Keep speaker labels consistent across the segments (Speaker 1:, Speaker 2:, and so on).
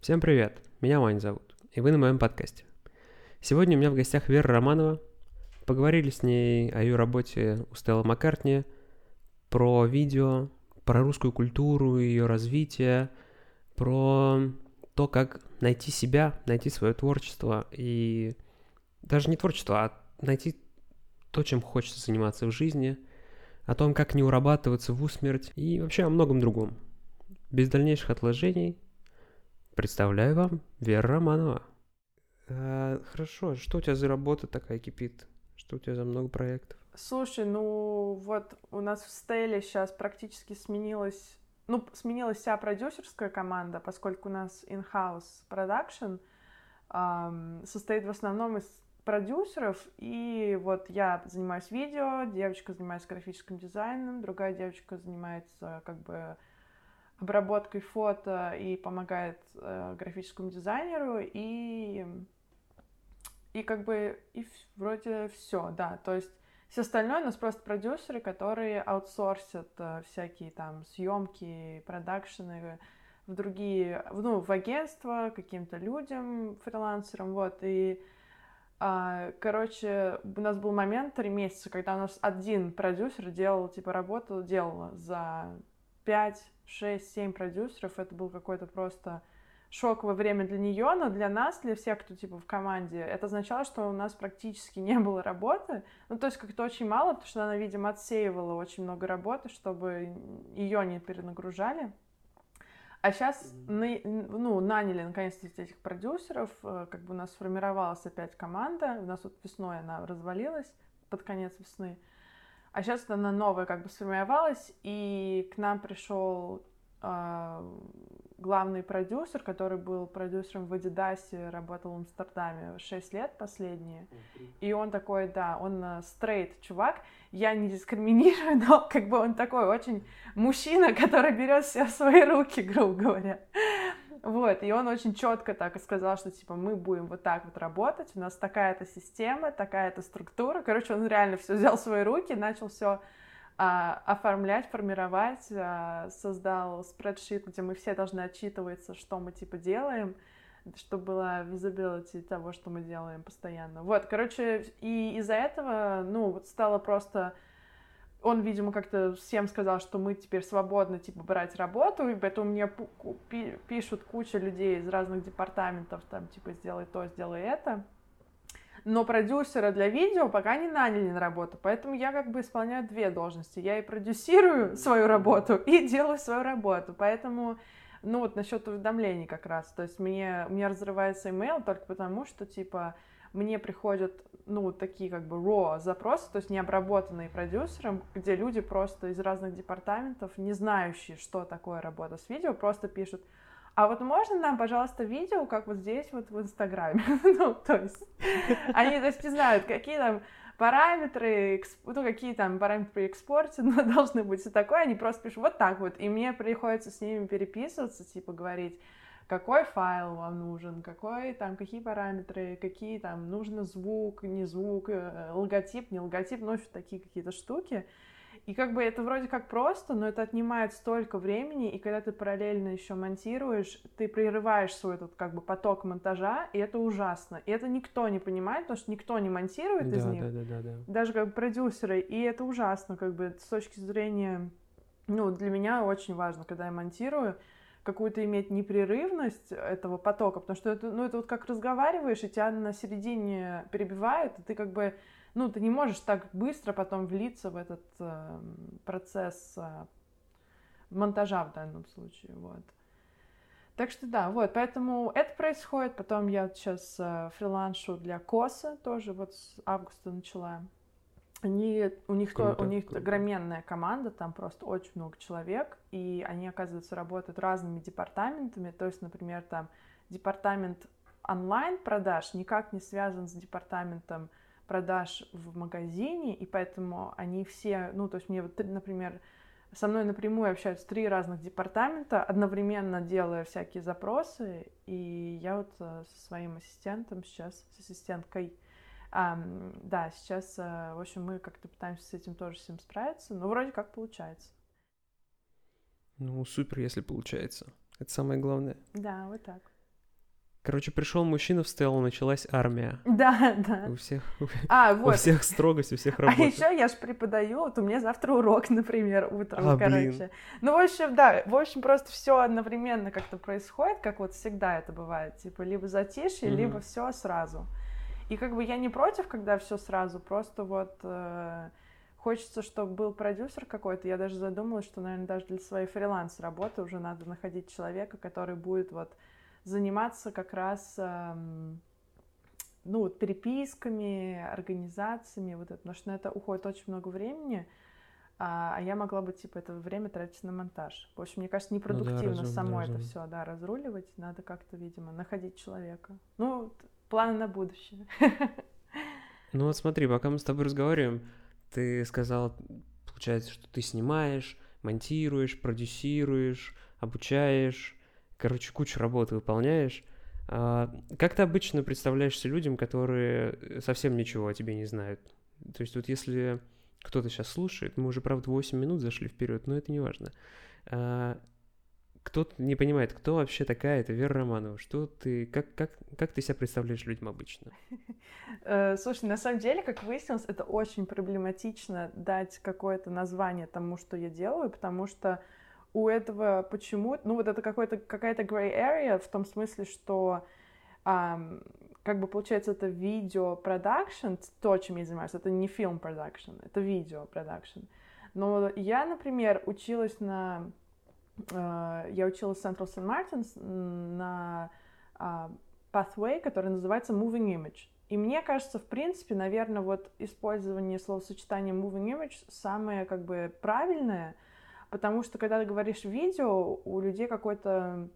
Speaker 1: Всем привет, меня Ваня зовут, и вы на моем подкасте. Сегодня у меня в гостях Вера Романова. Поговорили с ней о ее работе у Стелла Маккартни, про видео, про русскую культуру, ее развитие, про то, как найти себя, найти свое творчество и даже не творчество, а найти то, чем хочется заниматься в жизни, о том, как не урабатываться в усмерть и вообще о многом другом. Без дальнейших отложений представляю вам Вера Романова. А, хорошо, что у тебя за работа такая кипит? Что у тебя за много проектов?
Speaker 2: Слушай, ну вот у нас в Стеле сейчас практически сменилась, ну, сменилась вся продюсерская команда, поскольку у нас in-house production эм, состоит в основном из продюсеров, и вот я занимаюсь видео, девочка занимается графическим дизайном, другая девочка занимается как бы обработкой фото и помогает э, графическому дизайнеру, и, и как бы и вроде все, да, то есть все остальное у нас просто продюсеры, которые аутсорсят э, всякие там съемки, продакшены в другие, ну, в агентство каким-то людям, фрилансерам, вот, и а, короче, у нас был момент три месяца, когда у нас один продюсер делал, типа, работу делала за 5, 6, 7 продюсеров. Это был какой-то просто шоковое время для нее, но для нас, для всех, кто типа в команде, это означало, что у нас практически не было работы. Ну, то есть как-то очень мало, потому что она, видимо, отсеивала очень много работы, чтобы ее не перенагружали. А сейчас ну, наняли наконец-то этих продюсеров, э, как бы у нас сформировалась опять команда, у нас вот весной она развалилась под конец весны, а сейчас она новая как бы сформировалась, и к нам пришел э, главный продюсер, который был продюсером в Адидасе, работал в Амстердаме 6 лет последние. И он такой, да, он стрейт uh, чувак. Я не дискриминирую, но как бы он такой очень мужчина, который берет все в свои руки, грубо говоря. Вот, и он очень четко так и сказал, что, типа, мы будем вот так вот работать, у нас такая-то система, такая-то структура. Короче, он реально все взял в свои руки, начал все а, оформлять, формировать, а, создал спредшит, где мы все должны отчитываться, что мы типа делаем, чтобы была visibility того, что мы делаем постоянно. Вот, короче, и из-за этого, ну, вот стало просто... Он, видимо, как-то всем сказал, что мы теперь свободны, типа, брать работу, и поэтому мне пишут куча людей из разных департаментов, там, типа, сделай то, сделай это. Но продюсера для видео пока не наняли на работу, поэтому я как бы исполняю две должности. Я и продюсирую свою работу, и делаю свою работу, поэтому, ну вот насчет уведомлений как раз, то есть мне, у меня разрывается email только потому, что, типа, мне приходят, ну, такие как бы raw запросы, то есть не обработанные продюсером, где люди просто из разных департаментов, не знающие, что такое работа с видео, просто пишут, а вот можно нам, пожалуйста, видео, как вот здесь вот в Инстаграме? ну, то есть, они, то есть, не знают, какие там параметры, ну, какие там параметры при экспорте ну, должны быть, и такое, они просто пишут вот так вот, и мне приходится с ними переписываться, типа, говорить, какой файл вам нужен, какой там, какие параметры, какие там, нужно звук, не звук, э, логотип, не логотип, ну, такие какие-то штуки, и как бы это вроде как просто, но это отнимает столько времени, и когда ты параллельно еще монтируешь, ты прерываешь свой этот как бы поток монтажа, и это ужасно. И это никто не понимает, потому что никто не монтирует
Speaker 1: да,
Speaker 2: из них,
Speaker 1: да, да, да, да.
Speaker 2: даже как бы продюсеры, и это ужасно, как бы с точки зрения, ну, для меня очень важно, когда я монтирую, какую-то иметь непрерывность этого потока, потому что это, ну, это вот как разговариваешь, и тебя на середине перебивает, и ты как бы ну, ты не можешь так быстро потом влиться в этот э, процесс э, монтажа в данном случае, вот. Так что да, вот, поэтому это происходит. Потом я сейчас э, фриланшу для Коса тоже вот с августа начала. Они, у них, круто, то, у них круто. огроменная команда, там просто очень много человек, и они, оказывается, работают разными департаментами. То есть, например, там департамент онлайн-продаж никак не связан с департаментом продаж в магазине, и поэтому они все, ну, то есть мне вот, например, со мной напрямую общаются три разных департамента, одновременно делая всякие запросы, и я вот э, со своим ассистентом сейчас, с ассистенткой, Um, да, сейчас, uh, в общем, мы как-то пытаемся с этим тоже всем справиться, но вроде как получается.
Speaker 1: Ну, супер, если получается. Это самое главное.
Speaker 2: Да, вот так.
Speaker 1: Короче, пришел мужчина в стелу, началась армия.
Speaker 2: Да, да.
Speaker 1: У всех,
Speaker 2: А,
Speaker 1: у
Speaker 2: вот.
Speaker 1: всех строгость, у всех
Speaker 2: А
Speaker 1: работа.
Speaker 2: еще я же преподаю, вот у меня завтра урок, например, утром,
Speaker 1: А,
Speaker 2: короче.
Speaker 1: блин.
Speaker 2: Ну, в общем, да, в общем, просто все одновременно как-то происходит, как вот всегда это бывает, типа либо затишье,
Speaker 1: Мгм.
Speaker 2: либо все сразу. И как бы я не против, когда все сразу, просто вот э, хочется, чтобы был продюсер какой-то. Я даже задумалась, что, наверное, даже для своей фриланс-работы уже надо находить человека, который будет вот заниматься как раз эм, ну, вот переписками, организациями, вот это, потому что на это уходит очень много времени, а, а я могла бы, типа, это время тратить на монтаж. В общем, мне кажется, непродуктивно
Speaker 1: разумно,
Speaker 2: само это
Speaker 1: разумно.
Speaker 2: все, да, разруливать. Надо как-то, видимо, находить человека. Ну, планы на будущее.
Speaker 1: Ну вот смотри, пока мы с тобой разговариваем, ты сказал, получается, что ты снимаешь, монтируешь, продюсируешь, обучаешь, короче, кучу работы выполняешь. А, как ты обычно представляешься людям, которые совсем ничего о тебе не знают? То есть вот если кто-то сейчас слушает, мы уже, правда, 8 минут зашли вперед, но это не важно. А, кто-то не понимает, кто вообще такая эта Вера Романова, что ты, как, как, как ты себя представляешь людям обычно?
Speaker 2: Э, Слушай, на самом деле, как выяснилось, это очень проблематично дать какое-то название тому, что я делаю, потому что у этого почему ну вот это какой-то какая-то gray area в том смысле, что как бы получается это видео продакшн, то, чем я занимаюсь, это не фильм продакшн, это видео продакшн. Но я, например, училась на я училась в Central St. Martins на а, pathway, который называется moving image. И мне кажется, в принципе, наверное, вот использование словосочетания moving image самое как бы правильное, потому что когда ты говоришь видео, у людей какой-то,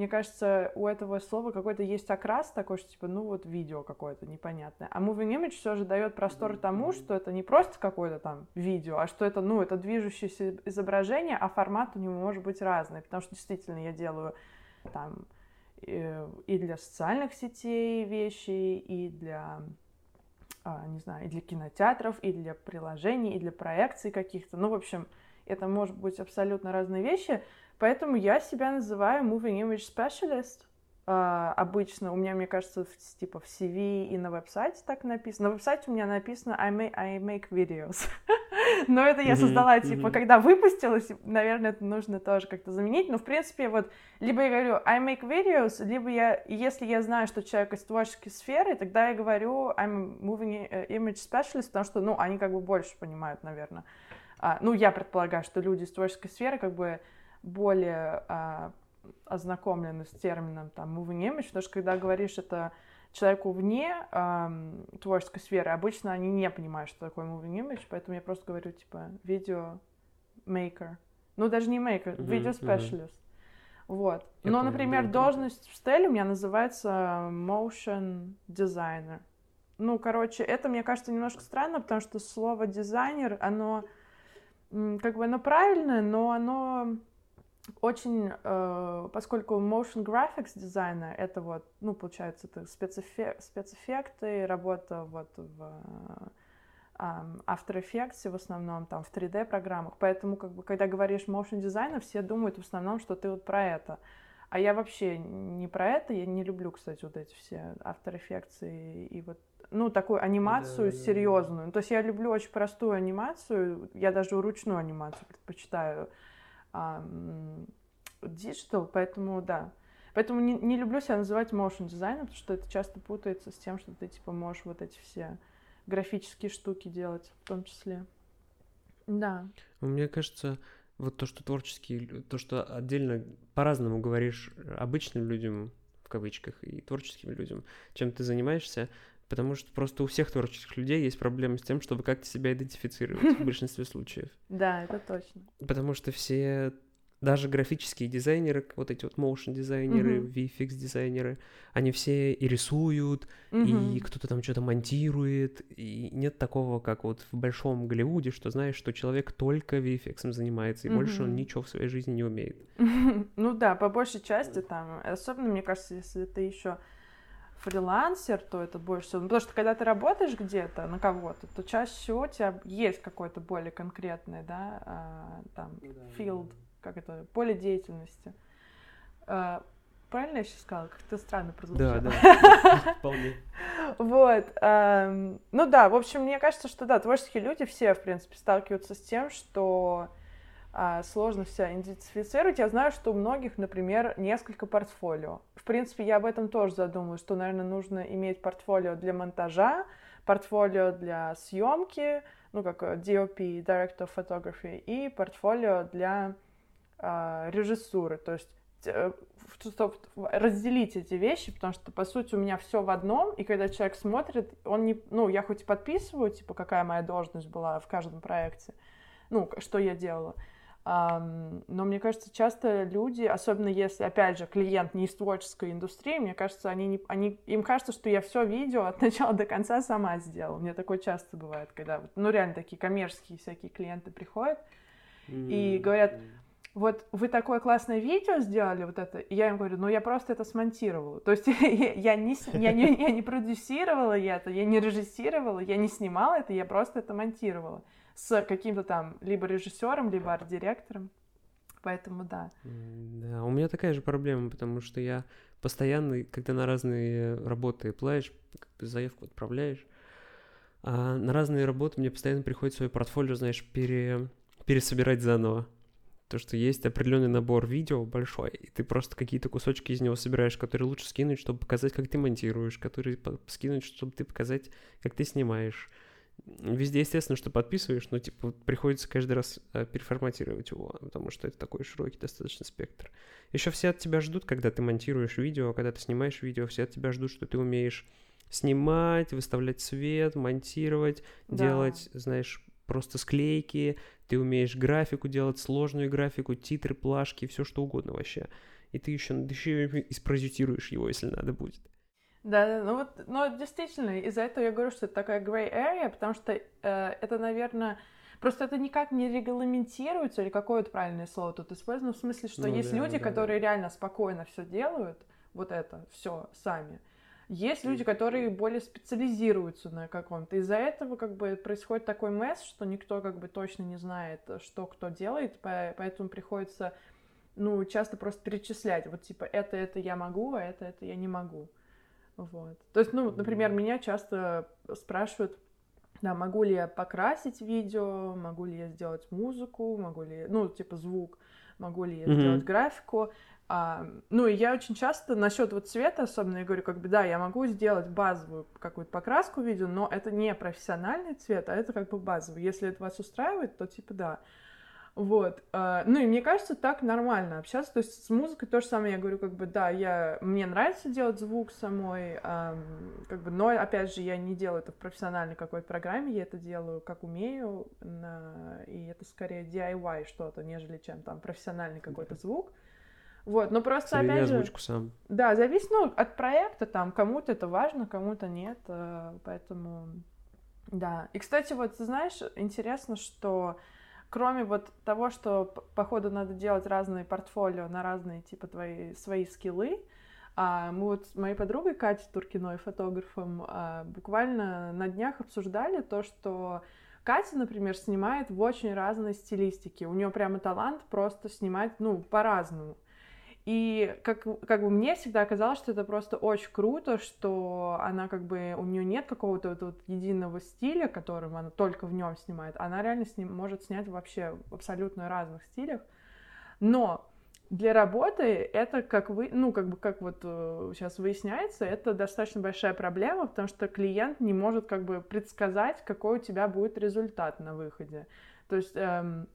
Speaker 2: мне кажется, у этого слова какой-то есть окрас такой, что типа, ну вот видео какое-то непонятное. А moving image все же дает простор тому, что это не просто какое-то там видео, а что это, ну, это движущееся изображение, а формат у него может быть разный, потому что действительно я делаю там э, и для социальных сетей вещи, и для, а, не знаю, и для кинотеатров, и для приложений, и для проекций каких-то. Ну, в общем, это может быть абсолютно разные вещи. Поэтому я себя называю Moving Image Specialist. А, обычно у меня, мне кажется, в, типа в CV и на веб-сайте так написано. На веб-сайте у меня написано I make, I make videos. Но это я создала, типа,
Speaker 1: мгм.
Speaker 2: когда выпустилась, наверное, это нужно тоже как-то заменить. Но, в принципе, вот, либо я говорю I make videos, либо я, если я знаю, что человек из творческой сферы, тогда я говорю I'm moving i- image specialist, потому что, ну, они как бы больше понимают, наверное. А, ну, я предполагаю, что люди из творческой сферы как бы более а, ознакомлены с термином там image, потому что когда говоришь это человеку вне ам, творческой сферы, обычно они не понимают, что такое moving image, поэтому я просто говорю, типа, видео maker. Ну, даже не maker,
Speaker 1: Мгм,
Speaker 2: видео
Speaker 1: мгм.
Speaker 2: specialist. Вот.
Speaker 1: Я
Speaker 2: Но,
Speaker 1: понял,
Speaker 2: например,
Speaker 1: да,
Speaker 2: должность в стеле у меня называется motion designer. Ну, короче, это, мне кажется, немножко странно, потому что слово дизайнер, оно как бы оно правильное, но оно очень, э, поскольку motion graphics дизайна, это вот, ну, получается, это спецэффе- спецэффекты, работа вот в э, After Effects в основном, там, в 3D-программах, поэтому, как бы, когда говоришь motion дизайна, все думают в основном, что ты вот про это. А я вообще не про это, я не люблю, кстати, вот эти все After Effects и, и вот, ну, такую анимацию
Speaker 1: Да, да, да.
Speaker 2: серьезную. То есть я люблю очень простую анимацию, я даже ручную анимацию предпочитаю digital, поэтому, да. Поэтому не, не люблю себя называть motion дизайном, потому что это часто путается с тем, что ты, типа, можешь вот эти все графические штуки делать в том числе. Да.
Speaker 1: Ну, Мне кажется, вот то, что творческие, то, что отдельно по-разному говоришь обычным людям, в кавычках, и творческим людям, чем ты занимаешься, потому что просто у всех творческих людей есть проблемы с тем, чтобы как-то себя идентифицировать в большинстве случаев.
Speaker 2: Да, это точно.
Speaker 1: Потому что все, даже графические дизайнеры, вот эти вот motion дизайнеры. VFX дизайнеры, они все и рисуют, и кто-то там что-то монтирует, и нет такого, как вот в большом Голливуде, что знаешь, что человек только VFX занимается, и больше он ничего в своей жизни не умеет.
Speaker 2: Ну да, по большей части там, особенно, мне кажется, если ты еще фрилансер, то это больше всего. Ну, Потому что когда ты работаешь где-то на кого-то, то чаще всего у тебя есть какой-то более конкретный, да, а, там, field, как это, поле деятельности. А, Правильно я сейчас сказала? Как-то странно прозвучало.
Speaker 1: Да, да, вполне.
Speaker 2: Вот. Ну да, в общем, мне кажется, что да, творческие люди все, в принципе, сталкиваются с тем, что сложно себя идентифицировать. Я знаю, что у многих, например, несколько портфолио. В принципе, я об этом тоже задумываюсь, что, наверное, нужно иметь портфолио для монтажа, портфолио для съемки, ну, как э, DOP, Director of Photography, и портфолио для а, режиссуры. То есть э, чтобы разделить эти вещи, потому что, по сути, у меня все в одном, и когда человек смотрит, он не... Ну, я хоть и подписываю, типа, какая моя должность была в каждом проекте, ну, что я делала, но мне кажется, часто люди, особенно если, опять же, клиент не из творческой индустрии, мне кажется, они, не, они им кажется, что я все видео от начала до конца сама сделала. Мне такое часто бывает, когда, ну, реально такие коммерческие всякие клиенты приходят и говорят, вот вы такое классное видео сделали, вот это, и я им говорю, ну я просто это смонтировала. То есть я не, я, не, я не продюсировала это, я не режиссировала, я не снимала это, я просто это монтировала с каким-то там либо режиссером, либо арт-директором. Поэтому да.
Speaker 1: Да, у меня такая же проблема, потому что я постоянно, когда на разные работы плаешь, заявку отправляешь, а на разные работы мне постоянно приходит свое портфолио, знаешь, пере, пересобирать заново. То, что есть определенный набор видео большой, и ты просто какие-то кусочки из него собираешь, которые лучше скинуть, чтобы показать, как ты монтируешь, которые скинуть, чтобы ты показать, как ты снимаешь Везде, естественно, что подписываешь, но типа приходится каждый раз э, переформатировать его, потому что это такой широкий достаточно спектр. Еще все от тебя ждут, когда ты монтируешь видео, когда ты снимаешь видео, все от тебя ждут, что ты умеешь снимать, выставлять свет, монтировать, да. делать, знаешь, просто склейки, ты умеешь графику делать, сложную графику, титры, плашки, все что угодно вообще. И ты еще, еще и спродюсируешь его, если надо будет.
Speaker 2: Да, ну вот, ну действительно, из-за этого я говорю, что это такая gray area, потому что э, это, наверное, просто это никак не регламентируется, или какое-то правильное слово тут использовано, в смысле, что ну, есть да, люди, да, которые да. реально спокойно все делают, вот это, все сами. Есть люди, которые более специализируются на каком-то. Из-за этого как бы происходит такой месс, что никто как бы точно не знает, что кто делает, поэтому приходится, ну, часто просто перечислять. Вот типа это, это я могу, а это, это я не могу. Вот. То есть, ну, например, меня часто спрашивают, да, могу ли я покрасить видео, могу ли я сделать музыку, могу ли, ну, типа звук, могу ли я mm-hmm. сделать графику. А, ну, и я очень часто насчет вот цвета особенно, я говорю, как бы, да, я могу сделать базовую какую-то покраску видео, но это не профессиональный цвет, а это как бы базовый. Если это вас устраивает, то типа да. Вот. А, ну и мне кажется, так нормально общаться. То есть с музыкой то же самое. Я говорю, как бы, да, я, мне нравится делать звук самой, как бы, но, опять же, я не делаю это в профессиональной какой-то программе, я это делаю как умею, и это скорее DIY что-то, нежели чем там профессиональный какой-то звук. Вот, но просто Себе опять же...
Speaker 1: сам.
Speaker 2: Да, зависит, ну, от проекта, там, кому-то это важно, кому-то нет, э, поэтому, да. И, кстати, вот, знаешь, интересно, что кроме вот того, что, походу, надо делать разные портфолио на разные, типа, твои, свои скиллы, а мы вот с моей подругой Катей Туркиной, фотографом, а, буквально на днях обсуждали то, что Катя, например, снимает в очень разной стилистике. У нее прямо талант просто снимать, ну, по-разному. И как, как бы мне всегда казалось, что это просто очень круто, что она как бы, у нее нет какого-то вот, вот единого стиля, которым она только в нем снимает. Она реально с ним может снять вообще в абсолютно разных стилях. Но для работы это как вы, ну как бы как вот э, сейчас выясняется, это достаточно большая проблема, потому что клиент не может как бы предсказать, какой у тебя будет результат на выходе. То есть эм,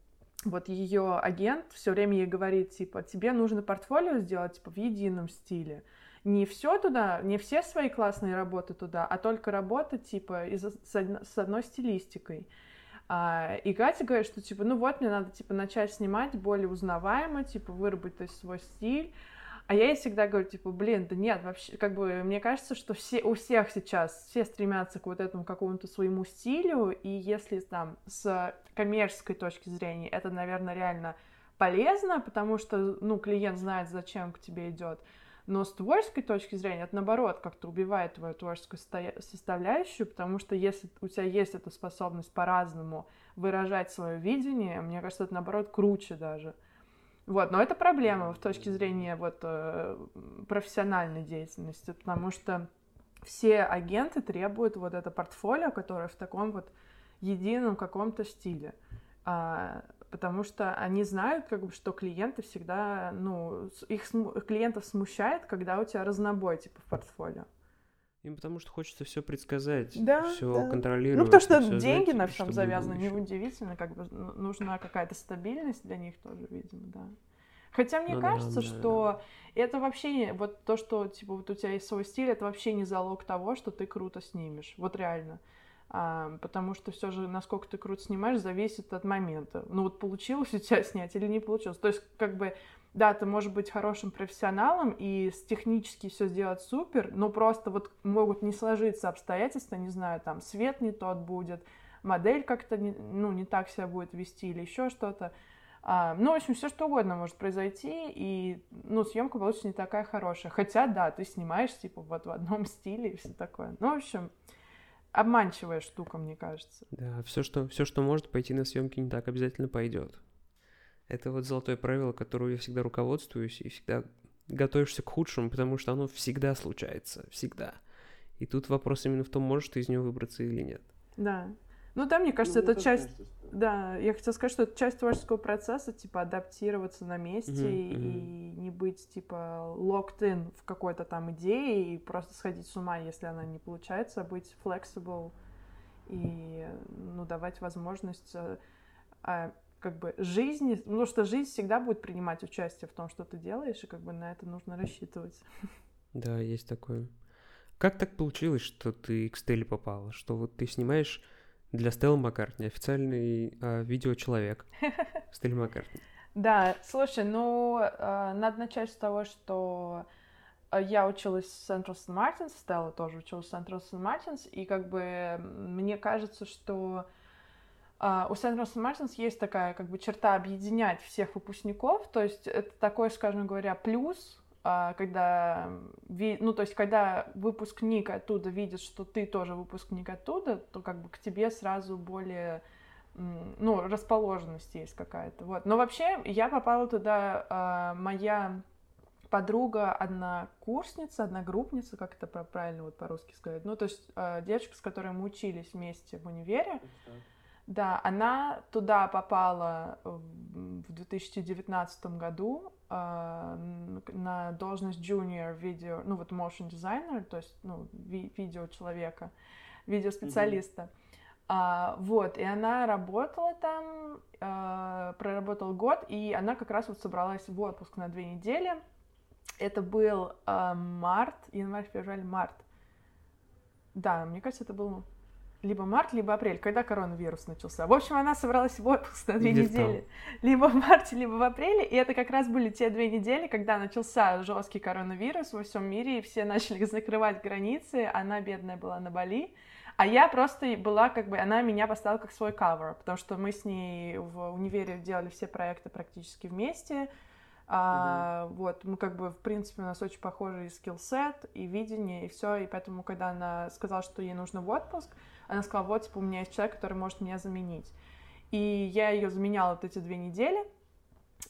Speaker 2: вот ее агент все время ей говорит, типа, тебе нужно портфолио сделать, типа, в едином стиле. Не все туда, не все свои классные работы туда, а только работа, типа, из, с одной стилистикой. А, и Катя говорит, что, типа, ну вот, мне надо, типа, начать снимать более узнаваемо, типа, выработать свой стиль, а я ей всегда говорю, типа, блин, да нет, вообще, как бы, мне кажется, что все, у всех сейчас, все стремятся к вот этому какому-то своему стилю, и если там с коммерческой точки зрения это, наверное, реально полезно, потому что, ну, клиент знает, зачем к тебе идет, но с творческой точки зрения это, наоборот, как-то убивает твою творческую составляющую, потому что если у тебя есть эта способность по-разному выражать свое видение, мне кажется, это, наоборот, круче даже. Вот, но это проблема в точке зрения вот э, профессиональной деятельности, потому что все агенты требуют вот это портфолио, которое в таком вот едином каком-то стиле. А, потому что они знают, как бы, что клиенты всегда, ну, их клиентов смущает, когда у тебя разнобой, типа, в портфолио.
Speaker 1: Им потому что хочется все предсказать,
Speaker 2: да,
Speaker 1: все
Speaker 2: да.
Speaker 1: контролировать.
Speaker 2: Ну, потому что деньги знать, на всем завязаны, неудивительно, как бы нужна какая-то стабильность для них тоже, видимо, да. Хотя мне ну, кажется, да, что да. это вообще вот то, что типа вот у тебя есть свой стиль, это вообще не залог того, что ты круто снимешь. Вот реально. А, потому что все же, насколько ты круто снимаешь, зависит от момента. Ну вот получилось у тебя снять или не получилось. То есть, как бы, да, ты можешь быть хорошим профессионалом и технически все сделать супер, но просто вот могут не сложиться обстоятельства, не знаю, там свет не тот будет, модель как-то не, ну, не так себя будет вести или еще что-то. А, ну, в общем, все что угодно может произойти, и, ну, съемка получится не такая хорошая. Хотя, да, ты снимаешь, типа, вот в одном стиле и все такое. Ну, в общем, обманчивая штука, мне кажется.
Speaker 1: Да, все, что, все, что может пойти на съемки не так, обязательно пойдет. Это вот золотое правило, которое я всегда руководствуюсь и всегда готовишься к худшему, потому что оно всегда случается, всегда. И тут вопрос именно в том, можешь ты из него выбраться или нет.
Speaker 2: Да. Ну, да, мне кажется, ну, это часть... Кажется, да, я хотела сказать, что это часть творческого процесса, типа, адаптироваться на месте mm-hmm, и, не быть, типа, locked in в какой-то там идее и просто сходить с ума, если она не получается, а быть flexible и, ну, давать возможность а, как бы жизни, ну, что жизнь всегда будет принимать участие в том, что ты делаешь, и как бы на это нужно рассчитывать.
Speaker 1: Да, есть такое. Как так получилось, что ты к Стелле попала? Что вот ты снимаешь для Стеллы Маккартни, официальный э, видеочеловек Стеллы Маккартни.
Speaker 2: Да, слушай, ну, э, надо начать с того, что э, я училась в Central St. Martins, Стелла тоже училась в Central St. Martins, и как бы мне кажется, что Uh, у St. Martins есть такая как бы черта объединять всех выпускников, то есть это такой, скажем говоря, плюс а, когда, ну, то есть, когда выпускник оттуда видит, что ты тоже выпускник оттуда, то как бы к тебе сразу более, ну, расположенность есть какая-то, вот. Но вообще я попала туда, а, моя подруга, однокурсница, одногруппница, как это правильно вот по-русски сказать, ну, то есть девочка, с которой мы учились вместе в универе, да, она туда попала в 2019 году э, на должность junior видео, ну вот motion designer, то есть ну, ви- видео человека, видеоспециалиста. Mm-hmm. А, вот, и она работала там, а, проработала год, и она как раз вот собралась в отпуск на две недели. Это был а, март, январь, февраль, март. Да, мне кажется, это был либо март, либо апрель, когда коронавирус начался. В общем, она собралась в отпуск на две Где недели. Там? Либо в марте, либо в апреле. И это как раз были те две недели, когда начался жесткий коронавирус во всем мире, и все начали закрывать границы. Она, бедная, была на Бали. А я просто была как бы, она меня поставила как свой кавер, потому что мы с ней в универе делали все проекты практически вместе. А, угу. Вот, мы как бы, в принципе, у нас очень похожий скиллсет и видение, и все, и поэтому, когда она сказала, что ей нужно в отпуск, она сказала, вот, типа, у меня есть человек, который может меня заменить. И я ее заменяла вот эти две недели.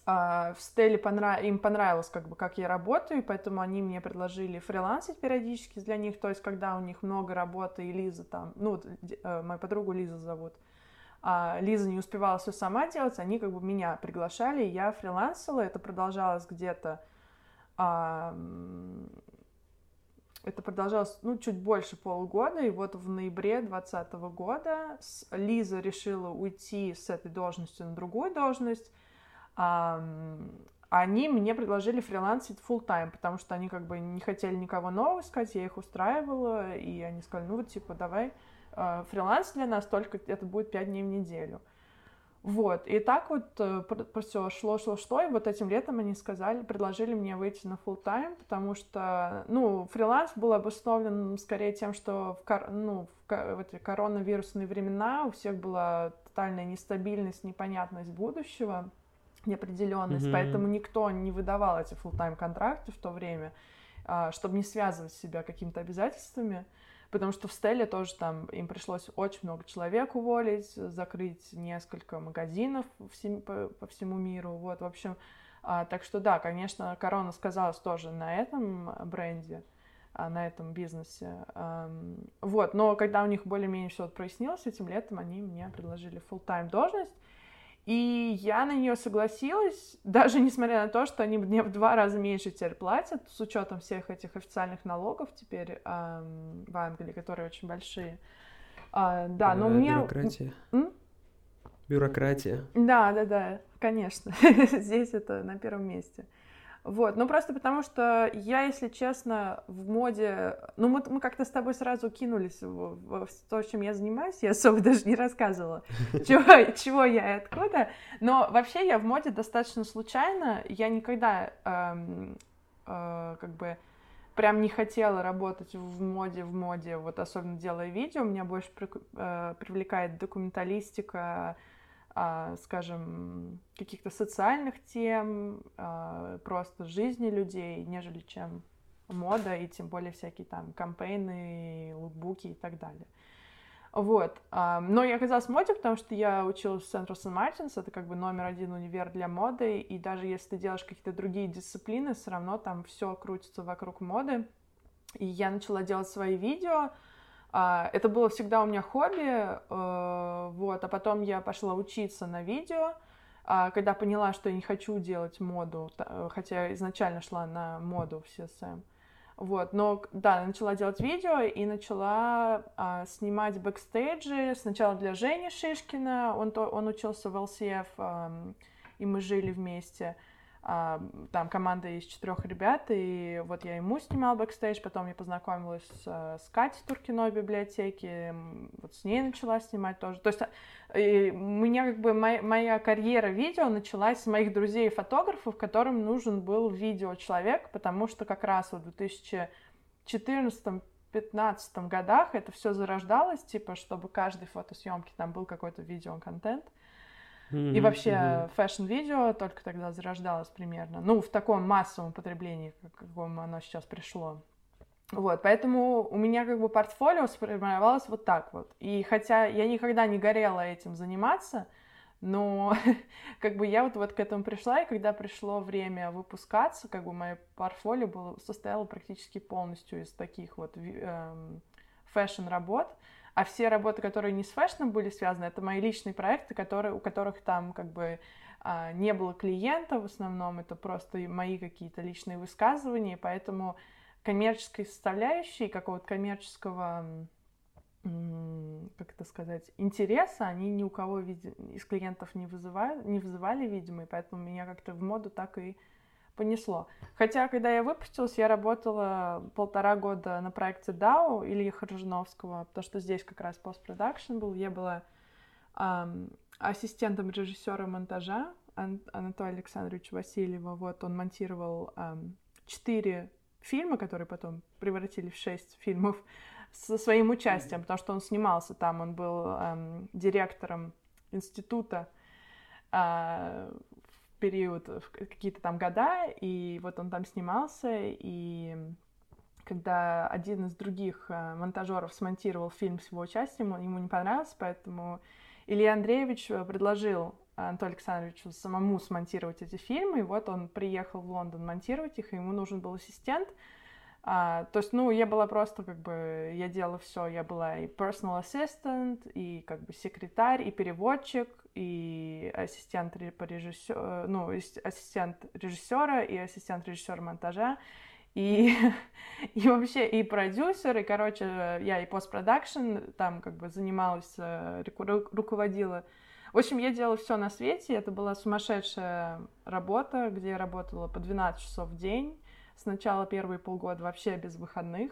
Speaker 2: А, в Стелле понрав... им понравилось, как бы, как я работаю, поэтому они мне предложили фрилансить периодически для них, то есть, когда у них много работы, и Лиза там, ну, э, мою подругу Лиза зовут, а Лиза не успевала все сама делать, они как бы меня приглашали, и я фрилансила, это продолжалось где-то а, это продолжалось, ну, чуть больше полугода, и вот в ноябре 2020 года Лиза решила уйти с этой должности на другую должность. Они мне предложили фрилансить full time, потому что они как бы не хотели никого нового искать, я их устраивала, и они сказали, ну вот типа давай а, фриланс для нас только это будет 5 дней в неделю. Вот, и так вот э, все шло, шло, шло, и вот этим летом они сказали, предложили мне выйти на full time, потому что, ну, фриланс был обусловлен скорее тем, что в, кор ну, в, в эти коронавирусные времена у всех была тотальная нестабильность, непонятность будущего, неопределенность, mm-hmm. поэтому никто не выдавал эти full time контракты в то время, а, чтобы не связывать себя какими-то обязательствами. Потому что в Стелле тоже там им пришлось очень много человек уволить, закрыть несколько магазинов всем, по, по всему миру. Вот, в общем, А, так что да, конечно, корона сказалась тоже на этом бренде, а, на этом бизнесе. А, вот, но когда у них более-менее все прояснилось этим летом, они мне предложили full-time должность, и я на нее согласилась, даже несмотря на то, что они мне в два раза меньше теперь платят, с учетом всех этих официальных налогов теперь эм, в Англии, которые очень большие. А, да, но мне...
Speaker 1: Бюрократия. М? Бюрократия.
Speaker 2: Да, да, да, конечно. Здесь это на первом месте. Вот, ну просто потому что я, если честно, в моде... Ну мы, мы как-то с тобой сразу кинулись в, в, в то, чем я занимаюсь, я особо даже не рассказывала, чего, чего я и откуда, но вообще я в моде достаточно случайно, я никогда эм, э, как бы прям не хотела работать в моде, в моде, вот особенно делая видео, меня больше при, э, привлекает документалистика, скажем, каких-то социальных тем, а, просто жизни людей, нежели чем мода и тем более всякие там кампейны, лукбуки и так далее. Вот. А, но я оказалась в моде, потому что я училась в Central St. Martins, это как бы номер один универ для моды, и даже если ты делаешь какие-то другие дисциплины, все равно там все крутится вокруг моды. И я начала делать свои видео, а, это было всегда у меня хобби, э, вот, а потом я пошла учиться на видео, а, когда поняла, что я не хочу делать моду, хотя изначально шла на моду в CSM. Вот, но да, начала делать видео и начала а, снимать бэкстейджи. Сначала для Жени Шишкина, он, то, он учился в а, и мы жили вместе. А, там команда из четырех ребят, и вот я ему снимал бэкстейдж, потом я познакомилась с, с Катей Туркиной в библиотеке, вот с ней начала снимать тоже. То есть и у как бы моя, моя карьера видео началась с моих друзей-фотографов, которым нужен был видео-человек, потому что как раз в 2014 15 годах это все зарождалось, типа, чтобы каждой фотосъемке там был какой-то видеоконтент. И вообще фэшн-видео только тогда зарождалось примерно. Ну, в таком массовом потреблении, к какому оно сейчас пришло. Вот, поэтому у меня как бы портфолио сформировалось вот так вот. И хотя я никогда не горела этим заниматься, но как бы я вот, вот к этому пришла, и когда пришло время выпускаться, как бы мое портфолио было, состояло практически полностью из таких вот эм, фэшн-работ. А все работы, которые не с фэшном были связаны, это мои личные проекты, которые, у которых там как бы а, не было клиента в основном, это просто мои какие-то личные высказывания, поэтому коммерческой составляющей, какого-то коммерческого, как это сказать, интереса они ни у кого из клиентов не, вызывали, не вызывали, видимо, и поэтому меня как-то в моду так и понесло. Хотя, когда я выпустилась, я работала полтора года на проекте DAO Ильи Харжиновского, потому что здесь как раз постпродакшн был. Я была эм, ассистентом режиссера монтажа Ан- Анатолия Александровича Васильева. Вот он монтировал эм, четыре фильма, которые потом превратили в шесть фильмов со своим участием, потому что он снимался там, он был эм, директором института э, период, в какие-то там года, и вот он там снимался, и когда один из других э, монтажеров смонтировал фильм с его участием, ему не понравился, поэтому Илья Андреевич э, предложил Анатолию Александровичу самому смонтировать эти фильмы, и вот он приехал в Лондон монтировать их, и ему нужен был ассистент, а, то есть, ну, я была просто как бы, я делала все, я была и personal assistant, и как бы секретарь, и переводчик, и ассистент по режиссеру, ну, ассистент режиссера, и ассистент режиссера монтажа, и, и вообще и продюсер, и, короче, я и постпродакшн там как бы занималась, э, руководила. В общем, я делала все на свете, это была сумасшедшая работа, где я работала по 12 часов в день, сначала первые полгода вообще без выходных.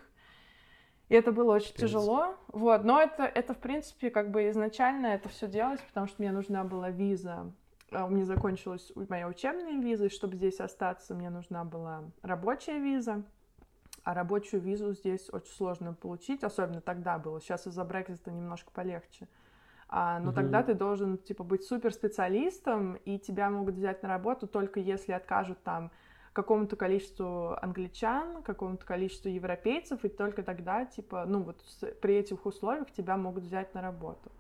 Speaker 2: И это было очень тяжело. Вот. Но это, это, в принципе, как бы изначально это все делалось, потому что мне нужна была виза. А, у меня закончилась моя учебная виза, и чтобы здесь остаться, мне нужна была рабочая виза. А рабочую визу здесь очень сложно получить, особенно тогда было. Сейчас из-за Брекзита немножко полегче. А, но угу. тогда ты должен, типа, быть суперспециалистом, и тебя могут взять на работу только если откажут там какому-то количеству англичан, какому-то количеству европейцев, и только тогда, типа, ну вот при этих условиях тебя могут взять на работу.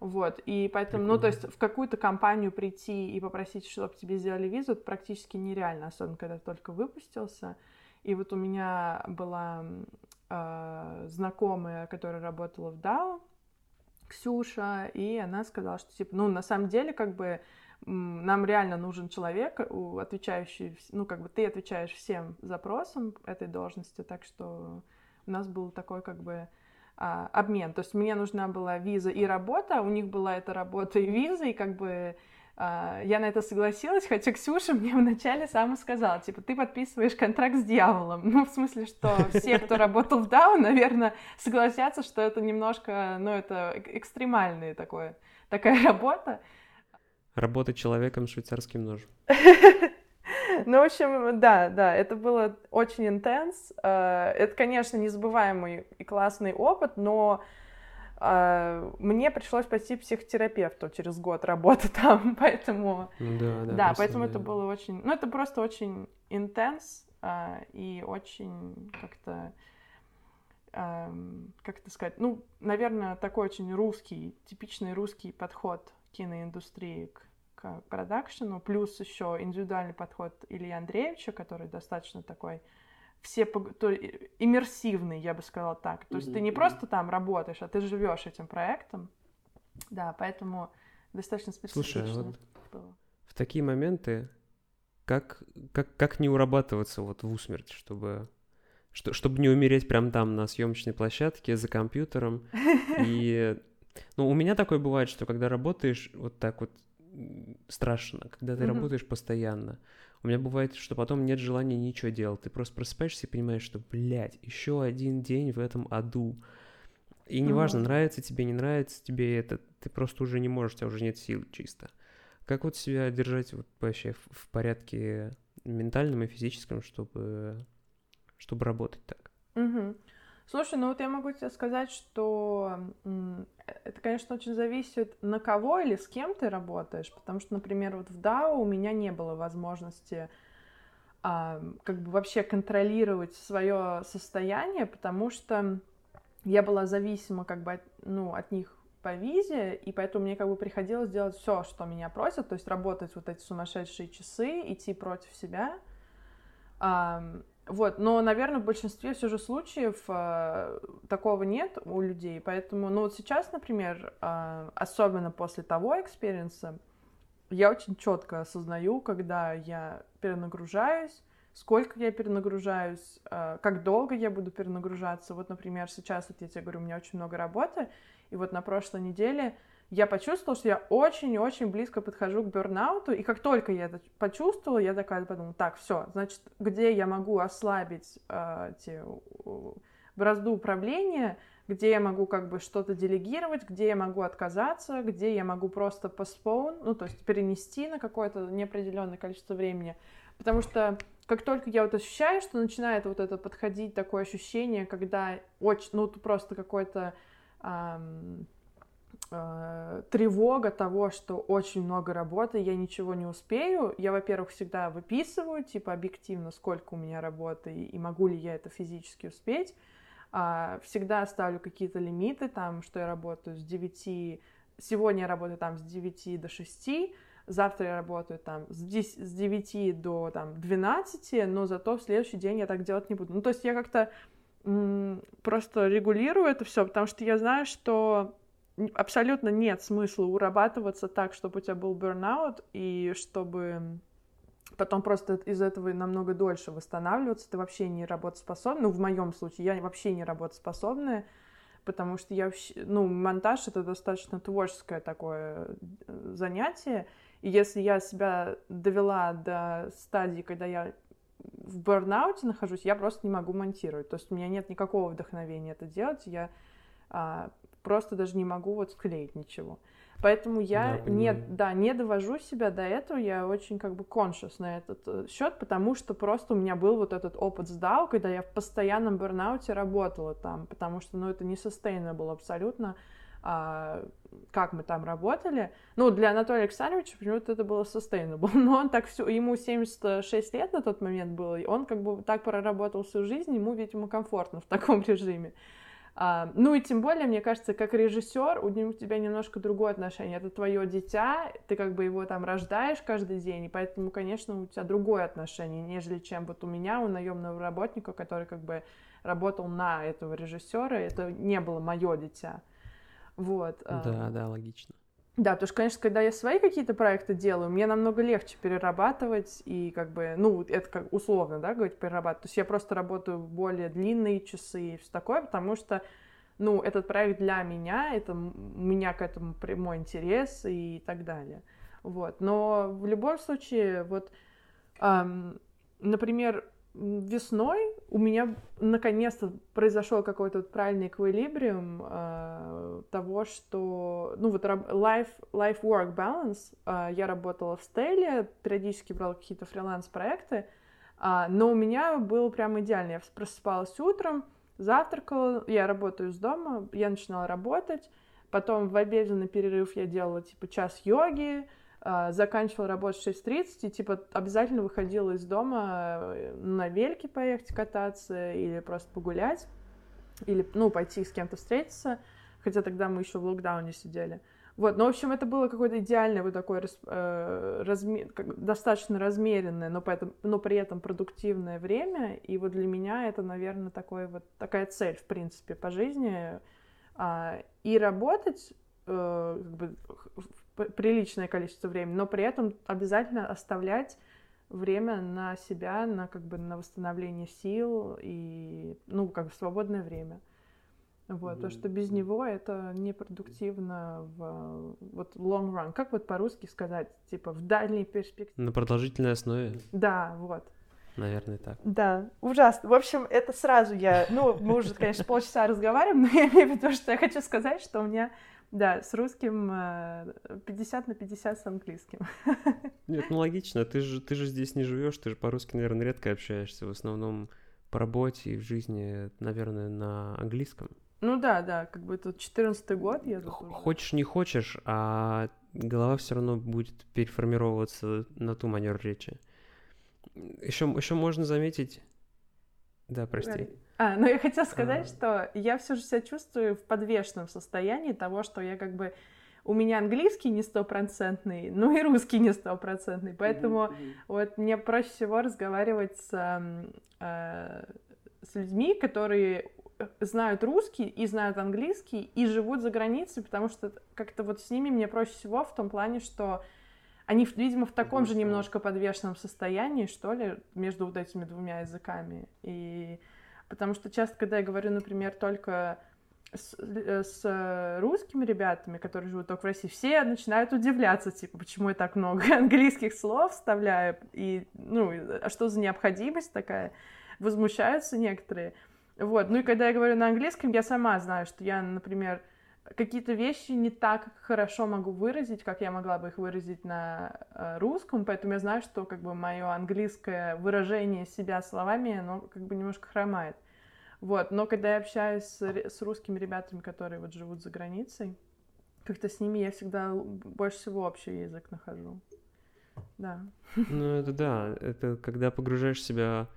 Speaker 2: Вот, и поэтому, ну, то есть в какую-то компанию прийти и попросить, чтобы тебе сделали визу, это практически нереально, особенно когда ты только выпустился. И вот у меня была э, знакомая, которая работала в DAO, Ксюша, и она сказала, что, типа, ну, на самом деле, как бы, нам реально нужен человек, отвечающий, ну, как бы ты отвечаешь всем запросам этой должности, так что у нас был такой, как бы, а, обмен. То есть мне нужна была виза и работа, у них была эта работа и виза, и как бы а, я на это согласилась, хотя Ксюша мне вначале сама сказала, типа, ты подписываешь контракт с дьяволом. Ну, в смысле, что все, кто работал в DAO, наверное, согласятся, что это немножко, ну, это экстремальная такое, такая работа.
Speaker 1: Работать человеком швейцарским ножом.
Speaker 2: Ну, в общем, да, да, это было очень интенс. Э, это, конечно, незабываемый и классный опыт, но э, мне пришлось пойти психотерапевту через год работы там, поэтому...
Speaker 1: Да, да.
Speaker 2: Да, поэтому это было очень... Ну, это просто очень интенс э, и очень как-то... Как это сказать? Ну, наверное, такой очень русский, типичный русский подход киноиндустрии к к продакшену, плюс еще индивидуальный подход Ильи Андреевича, который достаточно такой все то, иммерсивный, я бы сказала так. То есть mm-hmm. ты не просто там работаешь, а ты живешь этим проектом. Да, поэтому достаточно специфично. Слушай, вот
Speaker 1: было. в такие моменты как, как, как не урабатываться вот в усмерть, чтобы, что, чтобы не умереть прямо там на съемочной площадке за компьютером. И ну, у меня такое бывает, что когда работаешь вот так вот страшно, когда ты mm-hmm. работаешь постоянно. У меня бывает, что потом нет желания ничего делать. Ты просто просыпаешься и понимаешь, что, блядь, еще один день в этом аду. И неважно, mm-hmm. нравится тебе, не нравится тебе это, ты просто уже не можешь, у тебя уже нет сил чисто. Как вот себя держать вот вообще в, в порядке ментальном и физическом, чтобы, чтобы работать так?
Speaker 2: Mm-hmm. Слушай, ну вот я могу тебе сказать, что это, конечно, очень зависит, на кого или с кем ты работаешь, потому что, например, вот в DAO у меня не было возможности а, как бы вообще контролировать свое состояние, потому что я была зависима как бы от, ну, от них по визе, и поэтому мне как бы приходилось делать все, что меня просят, то есть работать вот эти сумасшедшие часы, идти против себя. Вот, но, наверное, в большинстве все же случаев э, такого нет у людей, поэтому, ну вот сейчас, например, э, особенно после того experience а, я очень четко осознаю, когда я перенагружаюсь, сколько я перенагружаюсь, э, как долго я буду перенагружаться. Вот, например, сейчас, вот я тебе говорю, у меня очень много работы, и вот на прошлой неделе я почувствовала, что я очень-очень близко подхожу к бернауту, и как только я это почувствовала, я такая подумала, так, все, значит, где я могу ослабить э, те, бразду управления, где я могу как бы что-то делегировать, где я могу отказаться, где я могу просто постпоун, ну, то есть перенести на какое-то неопределенное количество времени, потому что как только я вот ощущаю, что начинает вот это подходить такое ощущение, когда очень, ну, просто какой-то эм, э, тревога того, что очень много работы, я ничего не успею. Я, во-первых, всегда выписываю, типа, объективно, сколько у меня работы и, могу ли я это физически успеть. А, всегда ставлю какие-то лимиты, там, что я работаю с 9... Сегодня я работаю там с 9 до 6, завтра я работаю там с 10, с 9 до там, 12, но зато в следующий день я так делать не буду. Ну, то есть я как-то просто регулирую это все, потому что я знаю, что абсолютно нет смысла урабатываться так, чтобы у тебя был burnout, и чтобы потом просто из этого намного дольше восстанавливаться, ты вообще не работоспособна. Ну, в моем случае, я вообще не работоспособная, потому что я вообще, ну, монтаж это достаточно творческое такое э, занятие, и если я себя довела до стадии, когда я в бурнауте нахожусь, я просто не могу монтировать. То есть у меня нет никакого вдохновения это делать. Я просто даже не могу вот склеить ничего. Поэтому я да, не, да, не довожу себя до этого, я очень как бы conscious на этот э, счет, потому что просто у меня был вот этот опыт с DAO, когда я в постоянном бурнауте работала там, потому что, ну, это не sustainable абсолютно, а, как мы там работали. Ну, для Анатолия Александровича почему-то это было sustainable, но он так все, ему 76 лет на тот момент было, и он как бы так проработал всю жизнь, ему, видимо, комфортно в таком режиме. А, ну и тем более, мне кажется, как режиссер у тебя немножко другое отношение. Это твое дитя, ты как бы его там рождаешь каждый день, и поэтому, конечно, у тебя другое отношение, нежели чем вот у меня, у наемного работника, который как бы работал на этого режиссера, это не было мое дитя. Вот.
Speaker 1: А. Да, да, логично.
Speaker 2: Да, потому что, конечно, когда я свои какие-то проекты делаю, мне намного легче перерабатывать и как бы, ну, это как условно, да, говорить перерабатывать. То есть я просто работаю более длинные часы и все такое, потому что, ну, этот проект для меня, это у меня к этому прямой интерес и так далее. Вот. Но в любом случае, вот, эм, например, весной у меня наконец-то произошел какой-то вот правильный эквилибриум э, того, что, ну вот life, life work balance. Э, я работала в стейле, периодически брала какие-то фриланс-проекты, э, но у меня был прям идеально. Я просыпалась утром, завтракала, я работаю из дома, я начинала работать, потом в обеденный перерыв я делала типа час йоги, заканчивала работу в 6.30 и, типа, обязательно выходила из дома э, на вельке поехать кататься или просто погулять, или, ну, пойти с кем-то встретиться, хотя тогда мы еще в локдауне сидели. Вот, но, в общем, это было какое-то идеальное вот такое э, разме... достаточно размеренное, но, поэтому, но при этом продуктивное время, и вот для меня это, наверное, такой вот, такая цель, в принципе, по жизни, э, и работать э, как бы, приличное количество времени, но при этом обязательно оставлять время на себя, на как бы на восстановление сил и ну как бы свободное время. Вот, mm-hmm. то, что без него это непродуктивно в вот long run. Как вот по-русски сказать, типа в дальней перспективе.
Speaker 1: На продолжительной основе.
Speaker 2: Да, вот.
Speaker 1: Наверное, так.
Speaker 2: Да, ужасно. В общем, это сразу я... Ну, мы уже, конечно, полчаса разговариваем, но я имею в виду, что я хочу сказать, что у меня да, с русским 50 э, на 50 с английским.
Speaker 1: Нет, ну логично, ты же, ты же здесь не живешь, ты же по-русски, наверное, редко общаешься, в основном по работе и в жизни, наверное, на английском.
Speaker 2: Ну да, да, как бы тут 14 год я тут
Speaker 1: Хочешь, не хочешь, а голова все равно будет переформировываться на ту манеру речи. Еще, еще можно заметить... Да, прости. Говори.
Speaker 2: А, ну я хотела сказать, а... что я все же себя чувствую в подвешенном состоянии того, что я как бы у меня английский не стопроцентный, ну и русский не стопроцентный, поэтому mm-hmm. вот мне проще всего разговаривать с, э, с людьми, которые знают русский и знают английский и живут за границей, потому что как-то вот с ними мне проще всего в том плане, что они, видимо, в таком же немножко подвешенном состоянии, что ли, между вот этими двумя языками. И Потому что часто, когда я говорю, например, только с, э, с русскими ребятами, которые живут только в России, все начинают удивляться, типа, почему я так много английских слов вставляю, и, ну, а что за необходимость такая? Возмущаются некоторые. Вот, ну и когда я говорю на английском, я сама знаю, что я, например, какие-то вещи не так хорошо могу выразить, как я могла бы их выразить на э, русском, поэтому я знаю, что как бы мое английское выражение себя словами, оно как бы немножко хромает. Вот, но когда я общаюсь с, с русскими ребятами, которые вот живут за границей, как-то с ними я всегда больше всего общий язык нахожу. Да.
Speaker 1: Ну, это да, это когда погружаешь себя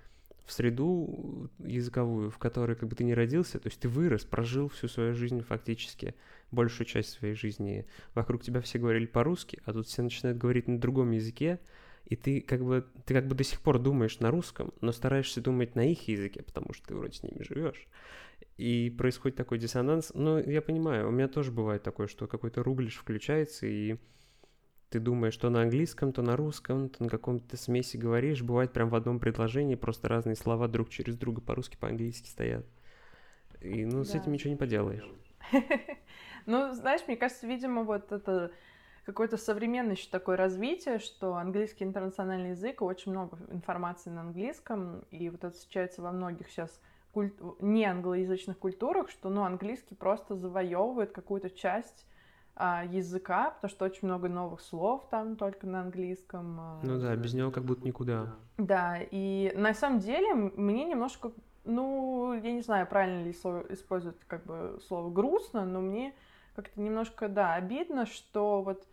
Speaker 1: в среду языковую, в которой как бы ты не родился, то есть ты вырос, прожил всю свою жизнь фактически, большую часть своей жизни. Вокруг тебя все говорили по-русски, а тут все начинают говорить на другом языке, и ты как бы ты как бы до сих пор думаешь на русском, но стараешься думать на их языке, потому что ты вроде с ними живешь. И происходит такой диссонанс. Но я понимаю, у меня тоже бывает такое, что какой-то рублиш включается, и ты думаешь, то на английском, то на русском, то на каком-то смеси говоришь. Бывает прям в одном предложении просто разные слова друг через друга по-русски, по-английски стоят. И, ну, с этим ничего не поделаешь.
Speaker 2: Ну, знаешь, мне кажется, видимо, вот это какое-то современное еще такое развитие, что английский интернациональный язык, очень много информации на английском, и вот это встречается во многих сейчас куль... не англоязычных культурах, что, ну, английский просто завоевывает какую-то часть языка, потому что очень много новых слов там только на английском. А.
Speaker 1: Ну да, без него как будто никуда.
Speaker 2: Да, и на самом деле мне немножко, ну, я не знаю, правильно ли использовать как бы слово грустно, но мне как-то немножко, да, обидно, что вот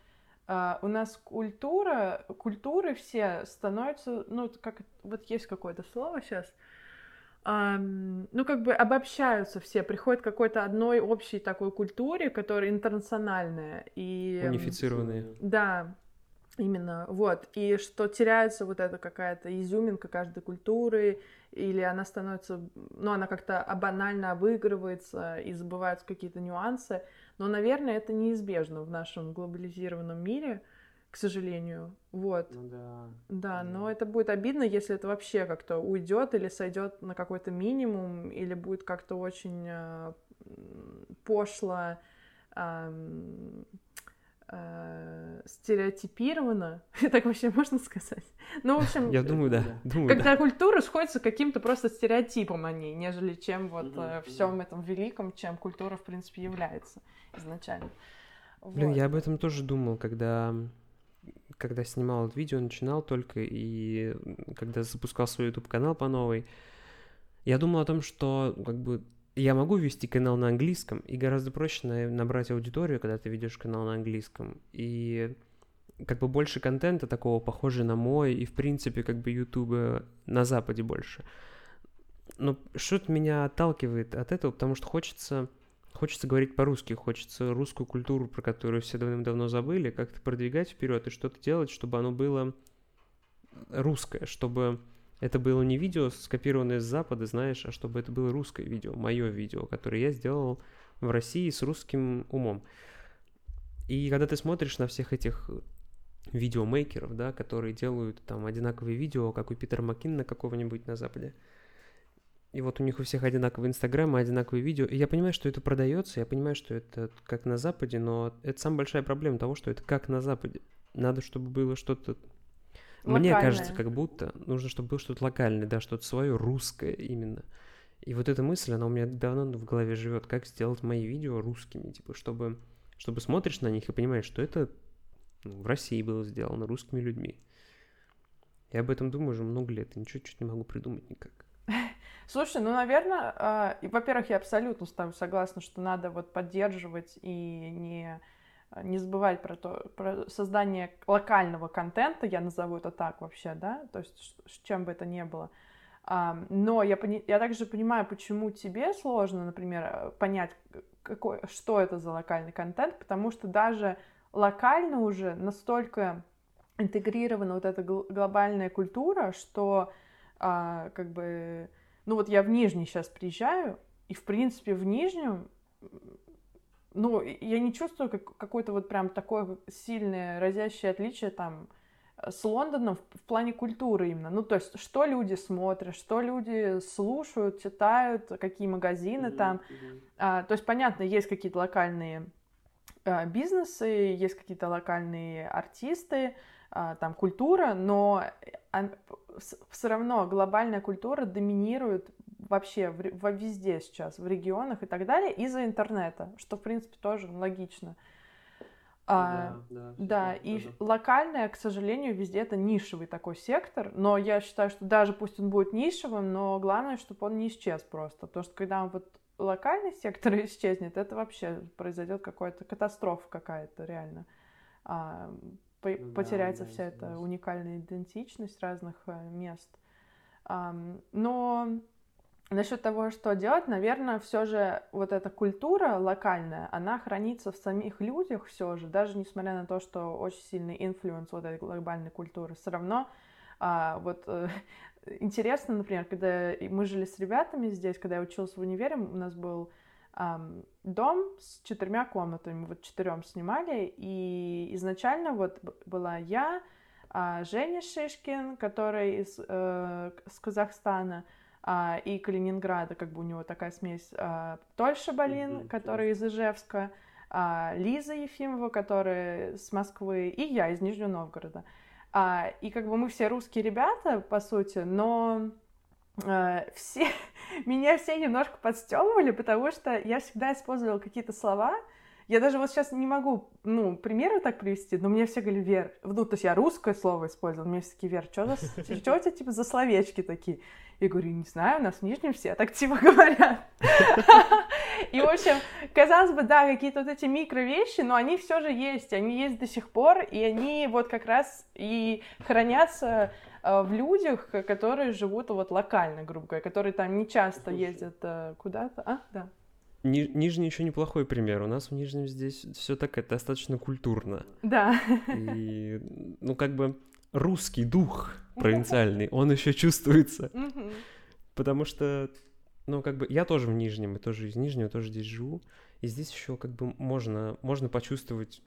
Speaker 2: Uh, у нас культура, культуры все становятся, ну, как, вот есть какое-то слово сейчас, ну, как бы обобщаются все, приходят к какой-то одной общей такой культуре, которая интернациональная. И...
Speaker 1: Унифицированная.
Speaker 2: Да, именно, вот. И что теряется вот эта какая-то изюминка каждой культуры, или она становится, ну, она как-то банально обыгрывается, и забываются какие-то нюансы. Но, наверное, это неизбежно в нашем глобализированном мире, к сожалению. Вот.
Speaker 1: Ну да.
Speaker 2: Да, но это будет обидно, если это вообще как-то уйдет или сойдет на какой-то минимум, или будет как-то очень э, пошло э, э, стереотипировано, так вообще можно сказать? Ну, в общем,
Speaker 1: я думаю, да. Думаю,
Speaker 2: когда
Speaker 1: да.
Speaker 2: культура сходится каким-то просто стереотипом о ней, нежели чем вот э, всем этом великом, чем культура в принципе является изначально.
Speaker 1: Блин,
Speaker 2: Вот.
Speaker 1: я об этом тоже думал, когда, когда снимал это видео, начинал только, и когда запускал свой YouTube-канал по новой, я думал о том, что как бы я могу вести канал на английском, и гораздо проще на- набрать аудиторию, когда ты ведешь канал на английском. И как бы больше контента такого, похожего на мой, и в принципе как бы Ютуба на Западе больше. Но что-то меня отталкивает от этого, потому что хочется, хочется говорить по-русски, хочется русскую культуру, про которую все давным-давно забыли, как-то продвигать вперед и что-то делать, чтобы оно было русское, чтобы это было не видео, скопированное с Запада, знаешь, а чтобы это было русское видео, мое видео, которое я сделал в России с русским умом. И когда ты смотришь на всех этих видеомейкеров, да, которые делают там одинаковые видео, как у Питера Маккинна какого-нибудь на Западе, и вот у них у всех одинаковый Инстаграм и одинаковые видео. И я понимаю, что это продается, я понимаю, что это как на Западе, но это самая большая проблема того, что это как на Западе. Надо, чтобы было что-то... Мне
Speaker 2: Локальное.
Speaker 1: кажется, как будто нужно, чтобы было что-то локальное, да, что-то свое, русское именно. И вот эта мысль, она у меня давно в голове живет, как сделать мои видео русскими, типа, чтобы, чтобы смотришь на них и понимаешь, что это ну, в России было сделано русскими людьми. Я об этом думаю уже много лет, и ничего чуть не могу придумать никак.
Speaker 2: Слушай, ну, наверное, э, и, во-первых, я абсолютно с тобой согласна, что надо вот поддерживать и не, не забывать про то, про создание локального контента, я назову это так вообще, да, то есть чем бы это ни было. А, но я, пони- я также понимаю, почему тебе сложно, например, э, понять, какой, что это за локальный контент, потому что даже локально уже настолько интегрирована вот эта гл- глобальная культура, что а, как бы, ну вот я в Нижний сейчас приезжаю, и в принципе в Нижнем, ну я не чувствую как, какое-то вот прям такое сильное разящее отличие там э, с Лондоном в, в плане культуры именно. Ну то есть что люди смотрят, что люди слушают, читают, какие магазины там. А, то есть понятно, есть какие-то локальные а, бизнесы, есть какие-то локальные артисты, а, там культура, но все равно глобальная культура доминирует вообще в, везде сейчас, в регионах и так далее, из-за интернета, что, в принципе, тоже логично. А, да, и локальное, к сожалению, везде это нишевый такой сектор, но я считаю, что даже пусть он будет нишевым, но главное, чтобы он не исчез просто, потому что когда он вот локальный сектор исчезнет, это вообще произойдет какая-то катастрофа какая-то реально. А, по-
Speaker 1: Ну да,
Speaker 2: потеряется
Speaker 1: да,
Speaker 2: вся
Speaker 1: я
Speaker 2: эта
Speaker 1: согласен.
Speaker 2: уникальная идентичность разных э, мест. Но насчет того, что делать, наверное, все же вот эта культура локальная, она хранится в самих людях все же, даже несмотря на то, что очень сильный influence вот этой глобальной культуры, все равно а, вот э, интересно, например, когда мы жили с ребятами здесь, когда я училась в универе, у нас был дом с четырьмя комнатами, вот четырем снимали, и изначально вот была я, а, Женя Шишкин, который из э, с Казахстана, а, и Калининграда, как бы у него такая смесь, а, Тольша Балин,
Speaker 1: Мгм,
Speaker 2: который из Ижевска, а, Лиза Ефимова, которая с Москвы, и я из Нижнего Новгорода. А, и как бы мы все русские ребята, по сути, но э, все, меня все немножко подстебывали, потому что я всегда использовала какие-то слова. Я даже вот сейчас не могу, ну, примеры так привести, но мне все говорили, Вер, ну, то есть я русское слово использовала, мне все такие, Вер, что, за, что у тебя, типа, за словечки такие? Я говорю, не знаю, у нас в Нижнем все так, типа, говорят. И, в общем, казалось бы, да, какие-то вот эти микро вещи, но они все же есть, они есть до сих пор, и они вот как раз и хранятся э, в людях, которые живут вот локально, грубо говоря, которые там не часто ездят э, куда-то. А, да.
Speaker 1: Ни, Нижний еще неплохой пример. У нас в Нижнем здесь все так это достаточно культурно.
Speaker 2: Да.
Speaker 1: И, ну, как бы русский дух провинциальный, он еще чувствуется. Потому что, ну, как бы, я тоже в Нижнем, и тоже из Нижнего, тоже здесь живу. И здесь еще как бы можно, можно почувствовать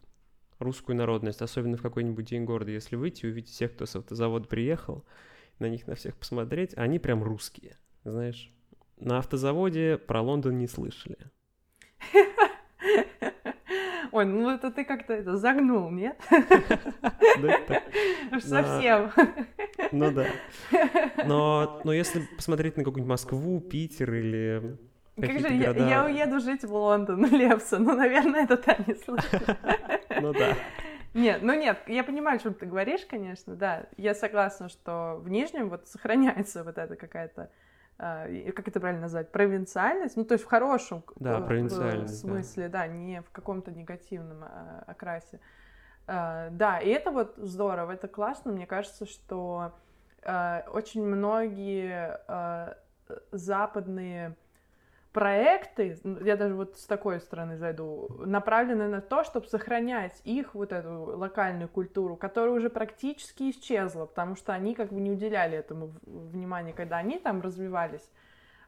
Speaker 1: русскую народность, особенно в какой-нибудь день города, если выйти и увидеть всех, кто с автозавода приехал, на них на всех посмотреть, они прям русские, знаешь. На автозаводе про Лондон не слышали.
Speaker 2: Ой, ну это ты как-то это загнул, нет? Совсем.
Speaker 1: Ну да. Но, если посмотреть на какую-нибудь Москву, Питер или
Speaker 2: как же я, я уеду жить в Лондон, Лепса, ну, наверное, это та не слышала.
Speaker 1: Ну да.
Speaker 2: Нет, ну нет, я понимаю, о чем ты говоришь, конечно, да. Я согласна, что в Нижнем вот сохраняется вот эта какая-то а, как это правильно назвать, провинциальность, ну, то есть в хорошем
Speaker 1: да, в,
Speaker 2: смысле, да. да, не в каком-то негативном а, окрасе. А, да, и это вот здорово, это классно, мне кажется, что очень многие западные проекты, я даже вот с такой стороны зайду, направлены на то, чтобы сохранять их вот эту локальную культуру, которая уже практически исчезла, потому что они как бы не уделяли этому внимания, когда они там развивались.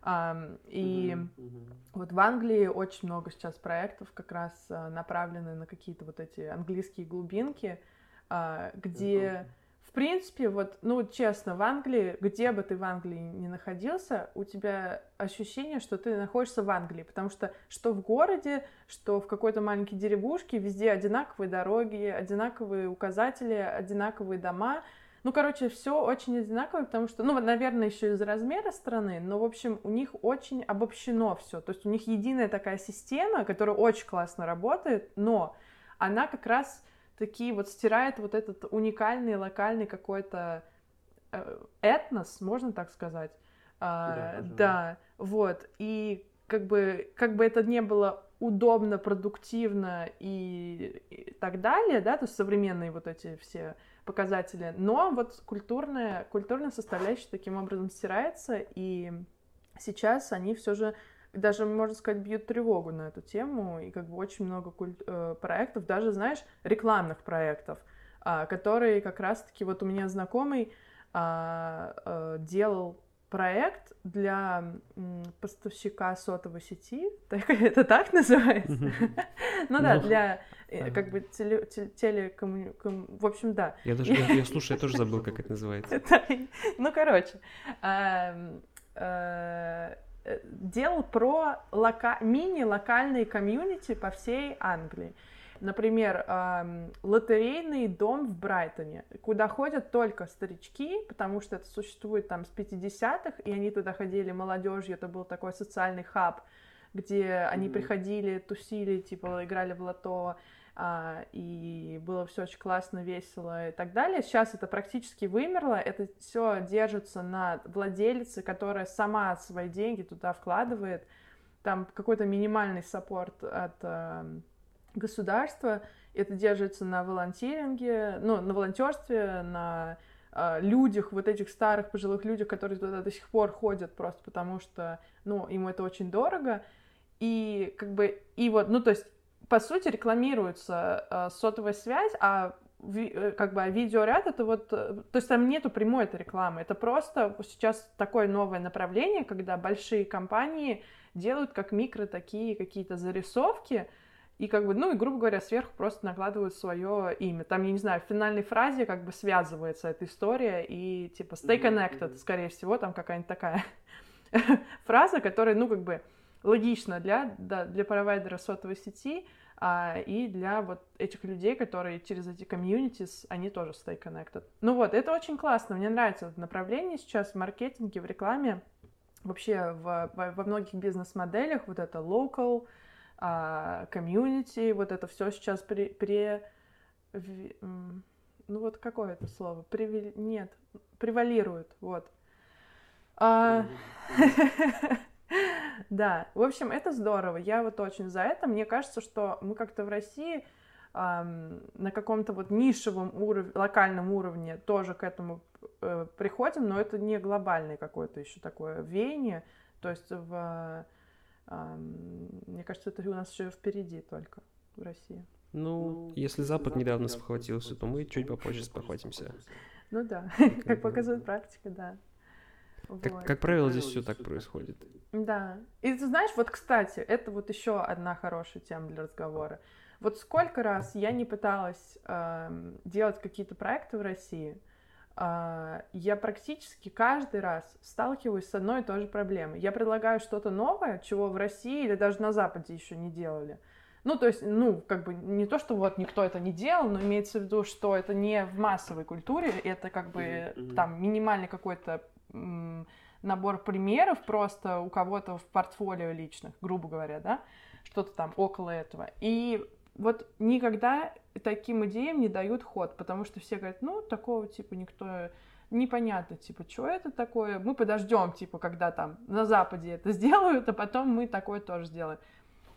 Speaker 2: И mm-hmm, mm-hmm. вот в Англии очень много сейчас проектов как раз uh, направлены на какие-то вот эти английские глубинки, uh, где mm-hmm принципе, вот, ну, честно, в Англии, где бы ты в Англии не находился, у тебя ощущение, что ты находишься в Англии, потому что что в городе, что в какой-то маленькой деревушке, везде одинаковые дороги, одинаковые указатели, одинаковые дома. Ну, короче, все очень одинаковое, потому что, ну, наверное, еще из-за размера страны, но, в общем, у них очень обобщено все. То есть у них единая такая система, которая очень классно работает, но она как раз такие вот стирает вот этот уникальный локальный какой-то э, этнос, можно так сказать. А, да, да, вот. И как бы, как бы это не было удобно, продуктивно и, и так далее, да, то есть современные вот эти все показатели, но вот культурная, культурная составляющая таким образом стирается, и сейчас они все же даже, можно сказать, бьют тревогу на эту тему, и как бы очень много культ, э, проектов, даже, знаешь, рекламных проектов, э, которые как раз-таки, вот у меня знакомый э, э, делал проект для поставщика сотовой сети, это так называется? Ну да, ну, для э, как бы телекоммуникации, в общем, да.
Speaker 1: Я даже, я слушаю, я тоже забыл, как это называется.
Speaker 2: Ну, короче, эм, делал про лока... мини-локальные комьюнити по всей Англии. Например, эм, лотерейный дом в Брайтоне, куда ходят только старички, потому что это существует там с 50-х, и они туда ходили молодежью, это был такой социальный хаб, где они mm-hmm. приходили, тусили, типа играли в лото, и было все очень классно, весело и так далее. Сейчас это практически вымерло, это все держится на владелице, которая сама свои деньги туда вкладывает, там какой-то минимальный саппорт от э, государства, это держится на волонтеринге, ну, на волонтерстве, на э, людях, вот этих старых пожилых людях, которые туда до сих пор ходят просто потому что, ну, им это очень дорого, и как бы, и вот, ну, то есть по сути, рекламируется э, сотовая связь, а э, как бы а видеоряд это вот, э, то есть там нету прямой этой рекламы, это просто сейчас такое новое направление, когда большие компании делают как микро такие какие-то зарисовки, и как бы, ну и грубо говоря, сверху просто накладывают свое имя. Там, я не знаю, в финальной фразе как бы связывается эта история и типа stay connected, скорее всего, там какая-нибудь такая фраза, которая, ну как бы логично для, да, для провайдера сотовой сети, и для вот этих людей, которые через эти комьюнитис, они тоже stay connected. Ну вот, это очень классно, мне нравится это направление сейчас в маркетинге, в рекламе, вообще в, во, многих бизнес-моделях вот это local, а, community, вот это все сейчас при, при ну вот какое это слово? Привил... Нет, превалирует, вот. А... Да, в общем, это здорово. Я вот очень за это. Мне кажется, что мы как-то в России на каком-то вот нишевом уровне, локальном уровне тоже к этому э, приходим, но это не глобальное какое-то еще такое веяние. То есть в, э, мне кажется, это у нас еще впереди только в России.
Speaker 1: Ну, ну если Запад недавно спохватился, то мы чуть попозже спохватимся.
Speaker 2: Ну да, как показывает практика, да.
Speaker 1: Как, как правило, здесь все так происходит.
Speaker 2: Да. И ты знаешь, вот, кстати, это вот еще одна хорошая тема для разговора. Вот сколько раз я не пыталась э, делать какие-то проекты в России, э, я практически каждый раз сталкиваюсь с одной и той же проблемой. Я предлагаю что-то новое, чего в России или даже на Западе еще не делали. Ну, то есть, ну, как бы не то, что вот никто это не делал, но имеется в виду, что это не в массовой культуре, это как бы mm-hmm. там минимальный какой-то набор примеров просто у кого-то в портфолио личных, грубо говоря, да, что-то там около этого. И вот никогда таким идеям не дают ход, потому что все говорят, ну, такого типа никто непонятно, типа, что это такое, мы подождем, типа, когда там на Западе это сделают, а потом мы такое тоже сделаем.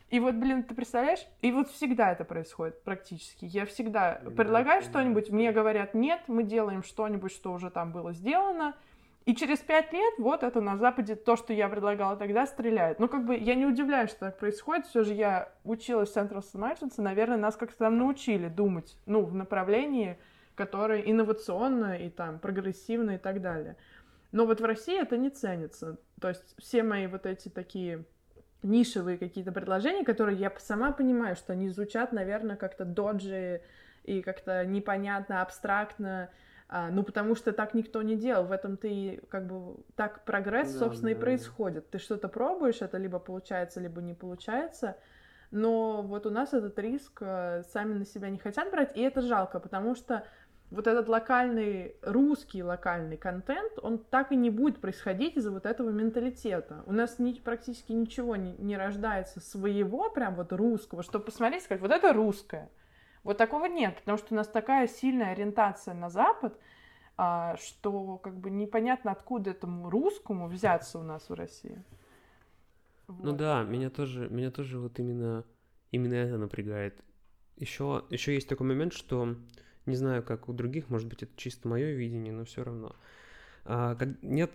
Speaker 2: И вот, блин, ты представляешь? И вот всегда это происходит практически. Я всегда предлагаю что-нибудь, мне говорят, нет, мы делаем что-нибудь, что уже там было сделано, и через пять лет вот это на Западе то, что я предлагала тогда, стреляет. Ну, как бы я не удивляюсь, что так происходит. Все же я училась в Central и, наверное, нас как-то там научили думать, ну, в направлении, которое инновационно и там прогрессивно и так далее. Но вот в России это не ценится. То есть все мои вот эти такие нишевые какие-то предложения, которые я сама понимаю, что они звучат, наверное, как-то доджи и как-то непонятно, абстрактно, а, ну, потому что так никто не делал. В этом ты как бы так прогресс, да, собственно, да. и происходит. Ты что-то пробуешь, это либо получается, либо не получается. Но вот у нас этот риск э, сами на себя не хотят брать, и это жалко, потому что вот этот локальный, русский локальный контент, он так и не будет происходить из-за вот этого менталитета. У нас ни, практически ничего не, не рождается своего, прям вот русского, чтобы посмотреть, сказать, вот это русское. Вот такого нет, потому что у нас такая сильная ориентация на Запад, а, что как бы непонятно, откуда этому русскому взяться у нас в России.
Speaker 1: Ну вот. Ну да, меня тоже, меня тоже вот именно, именно это напрягает. Еще, еще есть такой момент, что не знаю, как у других, может быть, это чисто мое видение, но все равно. А, как, нет,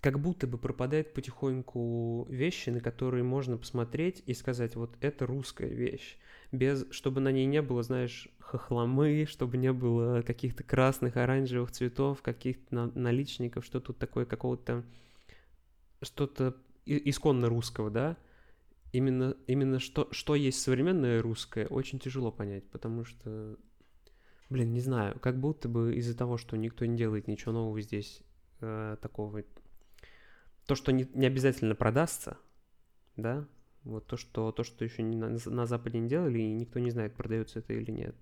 Speaker 1: как будто бы пропадает потихоньку вещи, на которые можно посмотреть и сказать, вот это русская вещь без, чтобы на ней не было, знаешь, хохломы, чтобы не было каких-то красных, оранжевых цветов, каких-то наличников, что тут такое какого-то, что-то исконно русского, да, именно, именно что, что есть современное русское, очень тяжело понять, потому что, блин, не знаю, как будто бы из-за того, что никто не делает ничего нового здесь, э, такого, то, что не, не обязательно продастся, да, вот то, что, то, что еще не на, на Западе не делали, и никто не знает, продается это или нет.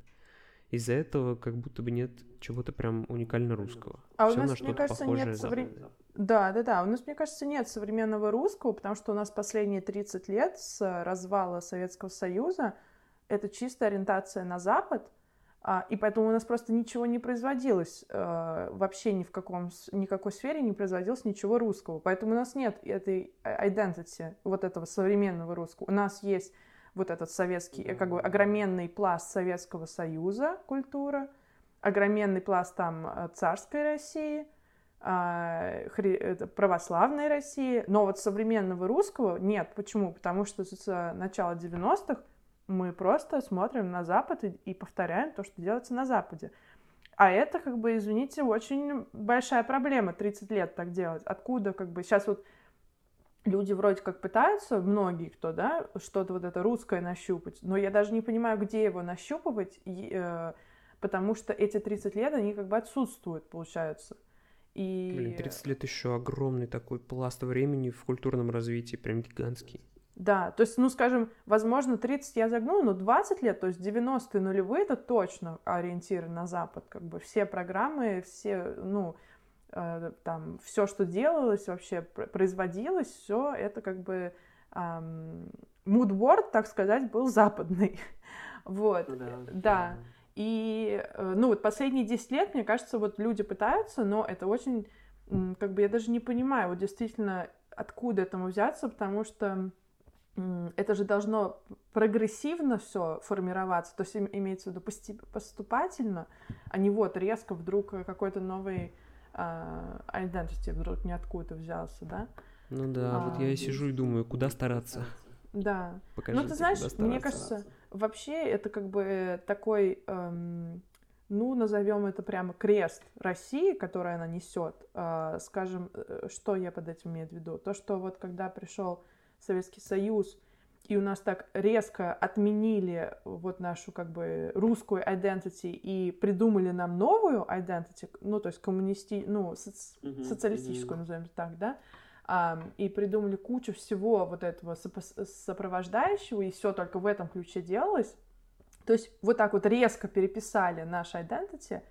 Speaker 1: Из-за этого как будто бы нет чего-то прям уникально русского.
Speaker 2: А Все у нас, мне кажется, нет соврем... Да, да, да. У нас, мне кажется, нет современного русского, потому что у нас последние 30 лет с развала Советского Союза это чистая ориентация на Запад — и поэтому у нас просто ничего не производилось, э, вообще ни в каком, никакой сфере не производилось ничего русского. Поэтому у нас нет этой identity, вот этого современного русского. У нас есть вот этот советский, как бы огроменный пласт Советского Союза культура, огроменный пласт там э, царской России, а, православной России, но вот современного русского нет. Почему? Потому что с начала 90-х мы просто смотрим на Запад и, и повторяем то, что делается на Западе. А это, как бы, извините, очень большая проблема 30 лет так делать. Откуда, как бы, сейчас вот люди вроде как пытаются, многие кто, да, что-то вот это русское нащупать, но я даже не понимаю, где его нащупывать, и, э, потому что эти 30 лет, они как бы отсутствуют, получается.
Speaker 1: И... Блин, 30 лет еще огромный такой пласт времени в культурном развитии, прям гигантский.
Speaker 2: Да, то есть, ну, скажем, возможно, 30 я загнула, но 20 лет, то есть 90-е нулевые, это точно ориентиры на Запад, как бы все программы, все, ну, э, там, все, что делалось, вообще производилось, все это как бы мудборд, так сказать, был западный. вот, да. да. да. И, э, ну, вот последние 10 лет, мне кажется, вот люди пытаются, но это очень, как бы, я даже не понимаю, вот действительно, откуда этому взяться, потому что это же должно прогрессивно все формироваться, то есть имеется в виду поступательно, а не вот резко вдруг какой-то новый uh, identity вдруг ниоткуда взялся, да?
Speaker 1: Ну да, а, вот я и сижу и думаю, куда стараться.
Speaker 2: Да. Покажите, ну ты знаешь, мне кажется, вообще это как бы такой, эм, ну назовем это прямо крест России, который она несет. Э, скажем, э, что я под этим имею в виду? То, что вот когда пришел Советский Союз, и у нас так резко отменили вот нашу как бы русскую identity и придумали нам новую identity, ну то есть коммунисти, ну соци... mm-hmm. социалистическую, mm-hmm. назовем так, да, а, и придумали кучу всего вот этого сопровождающего, и все только в этом ключе делалось. То есть вот так вот резко переписали наш identity —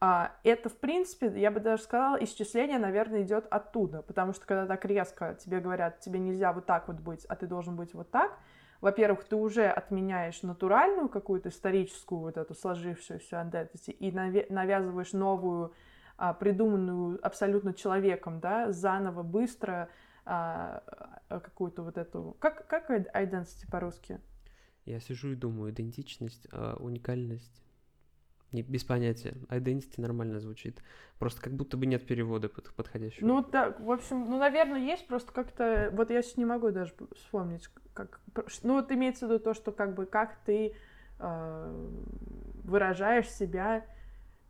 Speaker 2: это, в принципе, я бы даже сказала, исчисление, наверное, идет оттуда, потому что когда так резко тебе говорят, тебе нельзя вот так вот быть, а ты должен быть вот так, во-первых, ты уже отменяешь натуральную какую-то историческую вот эту сложившуюся identity и навязываешь новую, а, придуманную абсолютно человеком, да, заново, быстро а, какую-то вот эту... Как, как identity по-русски?
Speaker 1: Я сижу и думаю, идентичность, уникальность, не, без понятия. Identity нормально звучит. Просто как будто бы нет перевода под, подходящего.
Speaker 2: Ну, так, в общем, ну, наверное, есть, просто как-то... Вот я сейчас не могу даже вспомнить, как... Ну, вот имеется в виду то, что как бы как ты э, выражаешь себя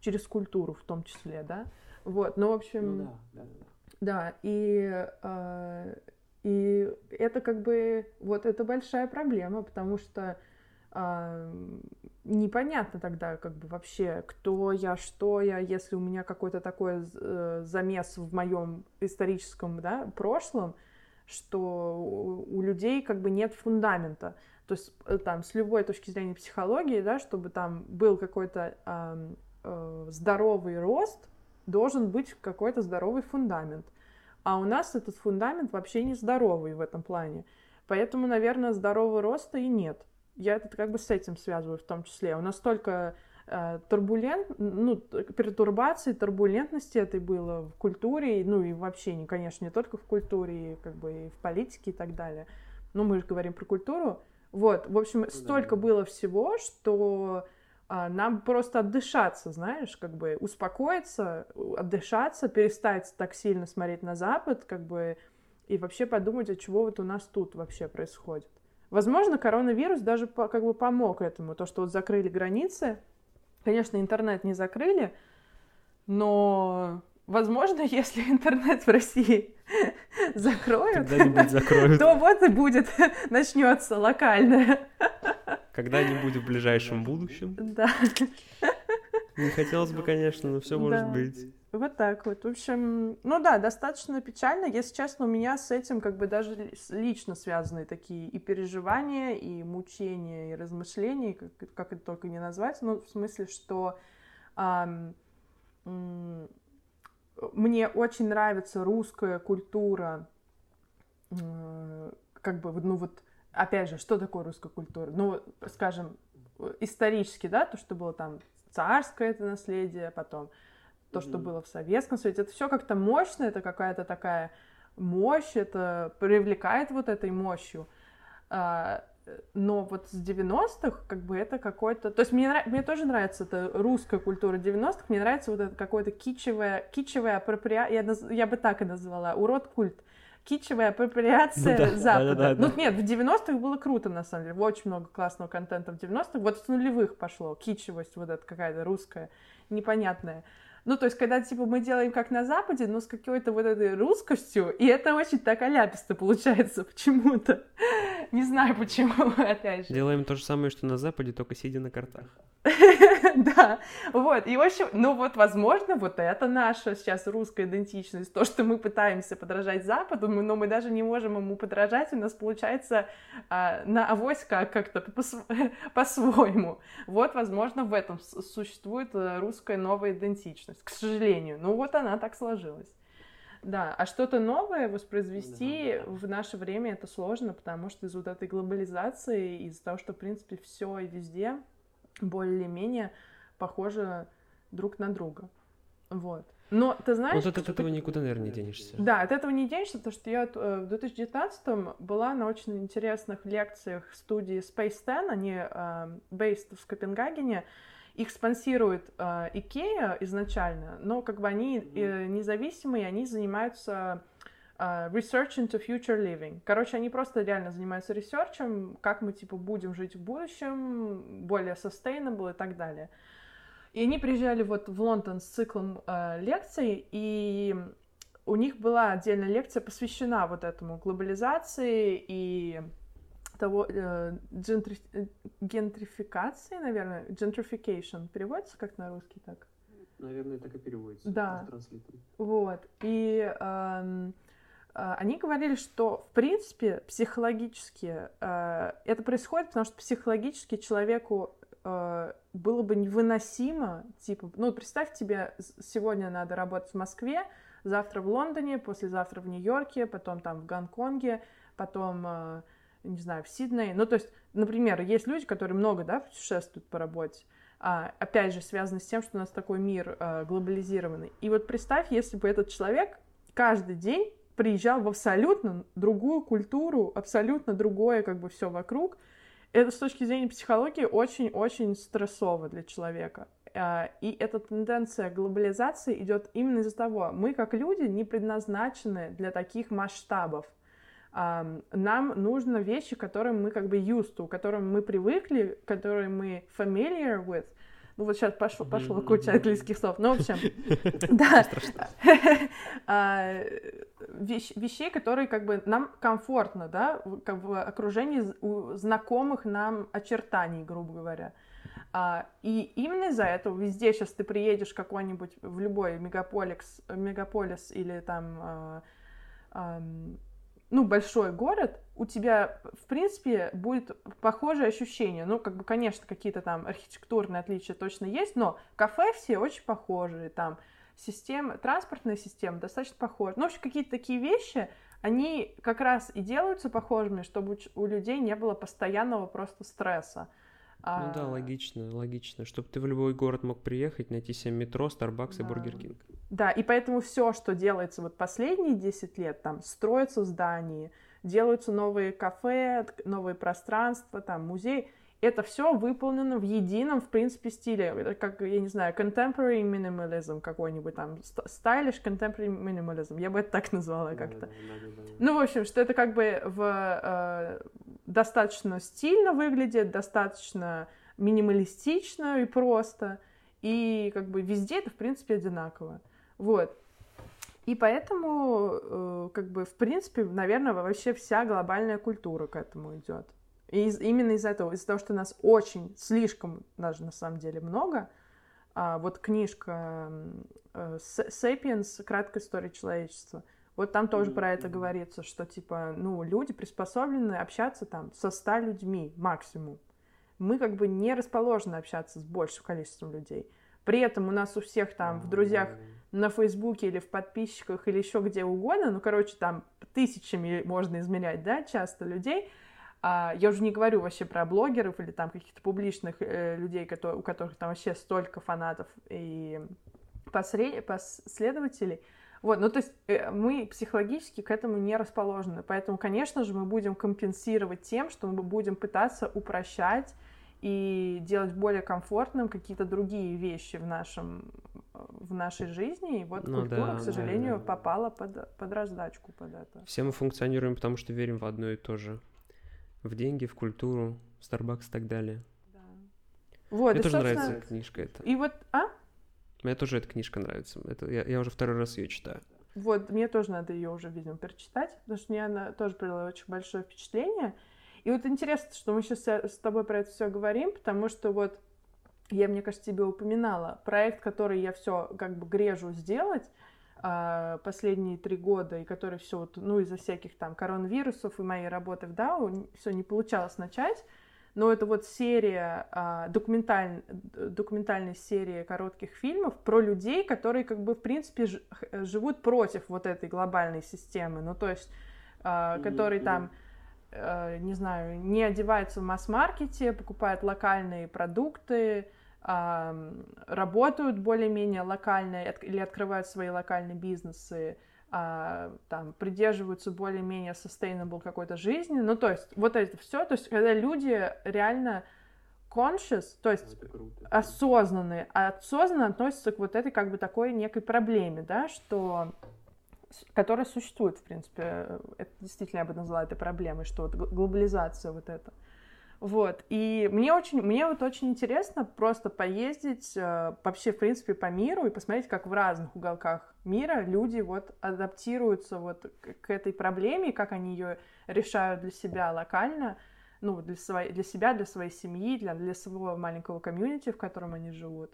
Speaker 2: через культуру в том числе, да? Вот, ну, в общем... Ну, да, да, да. Да, и... Э, и это как бы... Вот это большая проблема, потому что а, непонятно тогда как бы вообще, кто я, что я, если у меня какой-то такой э, замес в моем историческом да, прошлом, что у людей как бы нет фундамента. То есть э, там с любой точки зрения психологии, да, чтобы там был какой-то э, э, здоровый рост, должен быть какой-то здоровый фундамент. А у нас этот фундамент вообще не здоровый в этом плане. Поэтому, наверное, здорового роста и нет я это как бы с этим связываю в том числе. У нас столько э, турбулент, ну, пертурбаций, турбулентности этой было в культуре, ну и вообще, не, конечно, не только в культуре, и как бы и в политике и так далее. Ну, мы же говорим про культуру. Вот, в общем, ну, столько да. было всего, что а, нам просто отдышаться, знаешь, как бы успокоиться, отдышаться, перестать так сильно смотреть на Запад, как бы, и вообще подумать, от чего вот у нас тут вообще происходит. Возможно, коронавирус даже как бы помог этому, то, что вот закрыли границы. Конечно, интернет не закрыли, но, возможно, если интернет в России закроют, закроют, то вот и будет, начнется локальное.
Speaker 1: Когда-нибудь в ближайшем будущем.
Speaker 2: Да.
Speaker 1: Не хотелось бы, конечно, но все может быть.
Speaker 2: Вот так вот. В общем, ну да, достаточно печально. Если честно, у меня с этим как бы даже лично связаны такие и переживания, и мучения, и размышления, как, как это только не назвать. Ну, в смысле, что эм, мне очень нравится русская культура, э, как бы, ну вот, опять же, что такое русская культура? Ну, скажем, исторически, да, то, что было там царское это наследие, потом то, что было в Советском Союзе. Это все как-то мощно, это какая-то такая мощь, это привлекает вот этой мощью. А, но вот с 90-х, как бы это какой-то... То есть мне, мне тоже нравится эта русская культура 90-х, мне нравится вот это какое-то кичевое, кичевая апроприация, я, наз... я бы так и назвала, урод-культ. Кичевая апроприация ну, да, Запада. Да, да, да, ну нет, в 90-х было круто, на самом деле. Очень много классного контента в 90-х. Вот с нулевых пошло. Кичевость вот эта какая-то русская, непонятная. Ну, то есть, когда, типа, мы делаем как на Западе, но с какой-то вот этой русскостью, и это очень так аляписто получается почему-то. Не знаю почему, опять же.
Speaker 1: Делаем то же самое, что на Западе, только сидя на картах.
Speaker 2: Да, вот, и в общем, ну вот, возможно, вот это наша сейчас русская идентичность, то, что мы пытаемся подражать Западу, но мы даже не можем ему подражать, у нас получается а, на авось как- как-то по-своему. Вот, возможно, в этом существует э, русская новая идентичность, к сожалению, ну вот она так сложилась. Да, а что-то новое воспроизвести да, да. в наше время это сложно, потому что из-за вот этой глобализации, из-за того, что, в принципе, все и везде более-менее похожи друг на друга. Вот. Но ты знаешь...
Speaker 1: Вот от этого никуда, наверное, не денешься.
Speaker 2: Да, от этого не денешься, потому что я э, в 2019-м была на очень интересных лекциях студии Space 10, они э, based в Копенгагене, их спонсирует э, Икея изначально, но как бы они э, независимые, они занимаются uh, research into future living. Короче, они просто реально занимаются research ем, как мы, типа, будем жить в будущем, более sustainable и так далее. И они приезжали вот в Лондон с циклом э, лекций, и у них была отдельная лекция, посвящена вот этому глобализации и того э, джентри... гентрификации, наверное, gentrification переводится как на русский так?
Speaker 1: Наверное, так и переводится.
Speaker 2: Да. Вот. И э, а, они говорили, что, в принципе, психологически э, это происходит, потому что психологически человеку э, было бы невыносимо, типа, ну, представь тебе, сегодня надо работать в Москве, завтра в Лондоне, послезавтра в Нью-Йорке, потом там в Гонконге, потом, э, не знаю, в Сиднее. Ну, то есть, например, есть люди, которые много, да, путешествуют по работе, а, опять же, связано с тем, что у нас такой мир э, глобализированный. И вот представь, если бы этот человек каждый день приезжал в абсолютно другую культуру, абсолютно другое как бы все вокруг. Это с точки зрения психологии очень-очень стрессово для человека. А, и эта тенденция глобализации идет именно из-за того, мы как люди не предназначены для таких масштабов. Нам нужны вещи, которые мы как бы used to, которым мы привыкли, которые мы familiar with, ну вот сейчас пошло, пошло куча английских слов. Ну, в общем, да. А, вещей, которые как бы нам комфортно, да, как в окружении знакомых нам очертаний, грубо говоря. А, и именно из-за этого везде сейчас ты приедешь какой-нибудь в любой мегаполис, мегаполис или там а, ну, большой город, у тебя, в принципе, будет похожее ощущение. Ну, как бы, конечно, какие-то там архитектурные отличия точно есть, но кафе все очень похожие, там, система, транспортная система достаточно похожа. Ну, в общем, какие-то такие вещи, они как раз и делаются похожими, чтобы у людей не было постоянного просто стресса.
Speaker 1: Ну да, а, логично, логично. Чтобы ты в любой город мог приехать, найти себе метро, Starbucks да. и Burger King.
Speaker 2: Да, и поэтому все, что делается вот последние 10 лет, там, строятся здания, делаются новые кафе, новые пространства, там, музей, это все выполнено в едином, в принципе, стиле. Это как, я не знаю, contemporary minimalism какой-нибудь там, stylish contemporary minimalism. Я бы это так назвала как-то. Да, да, да, ну, в общем, что это как бы в, э, достаточно стильно выглядит, достаточно минималистично и просто. И как бы везде это, в принципе, одинаково. Вот. И поэтому, э, как бы, в принципе, наверное, вообще вся глобальная культура к этому идет. И из, именно из-за этого, из-за того, что нас очень, слишком даже на самом деле много, а, вот книжка э, «Sapiens. Краткая история человечества», вот там тоже mm-hmm. про это говорится, что, типа, ну, люди приспособлены общаться там со ста людьми максимум. Мы как бы не расположены общаться с большим количеством людей. При этом у нас у всех там в друзьях на Фейсбуке или в подписчиках или еще где угодно, ну, короче, там тысячами можно измерять, да, часто людей, а, я уже не говорю вообще про блогеров или там каких-то публичных э, людей, которые, у которых там вообще столько фанатов и посред... последователей. Вот, ну то есть э, мы психологически к этому не расположены, поэтому, конечно же, мы будем компенсировать тем, что мы будем пытаться упрощать и делать более комфортным какие-то другие вещи в нашем в нашей жизни, и вот ну, культура, да, к сожалению, да, да. попала под, под раздачку под это.
Speaker 1: Все мы функционируем, потому что верим в одно и то же в деньги, в культуру, в Starbucks и так далее. Да. Вот, Мне тоже собственно... нравится книжка эта.
Speaker 2: И вот, а?
Speaker 1: Мне тоже эта книжка нравится. Это, я, я уже второй раз ее читаю.
Speaker 2: Вот, мне тоже надо ее уже, видимо, перечитать, потому что мне она тоже произвела очень большое впечатление. И вот интересно, что мы сейчас с тобой про это все говорим, потому что вот я, мне кажется, тебе упоминала проект, который я все как бы грежу сделать, последние три года, и который все вот, ну, из-за всяких там коронавирусов и моей работы в DAO все не получалось начать. Но это вот серия, а, документаль, документальная серия коротких фильмов про людей, которые как бы в принципе живут против вот этой глобальной системы. Ну, то есть, а, которые там не знаю, не одеваются в масс-маркете, покупают локальные продукты, работают более-менее локально или открывают свои локальные бизнесы, а, там, придерживаются более-менее sustainable какой-то жизни. Ну, то есть, вот это все, то есть, когда люди реально conscious, то есть осознанные, а осознанно относятся к вот этой как бы такой некой проблеме, да, что которая существует, в принципе, это действительно я бы назвала этой проблемой, что вот глобализация вот эта. Вот, и мне очень, мне вот очень интересно просто поездить э, вообще, в принципе, по миру и посмотреть, как в разных уголках мира люди вот адаптируются вот к, к этой проблеме, как они ее решают для себя локально, ну, для, своей, для себя, для своей семьи, для, для своего маленького комьюнити, в котором они живут.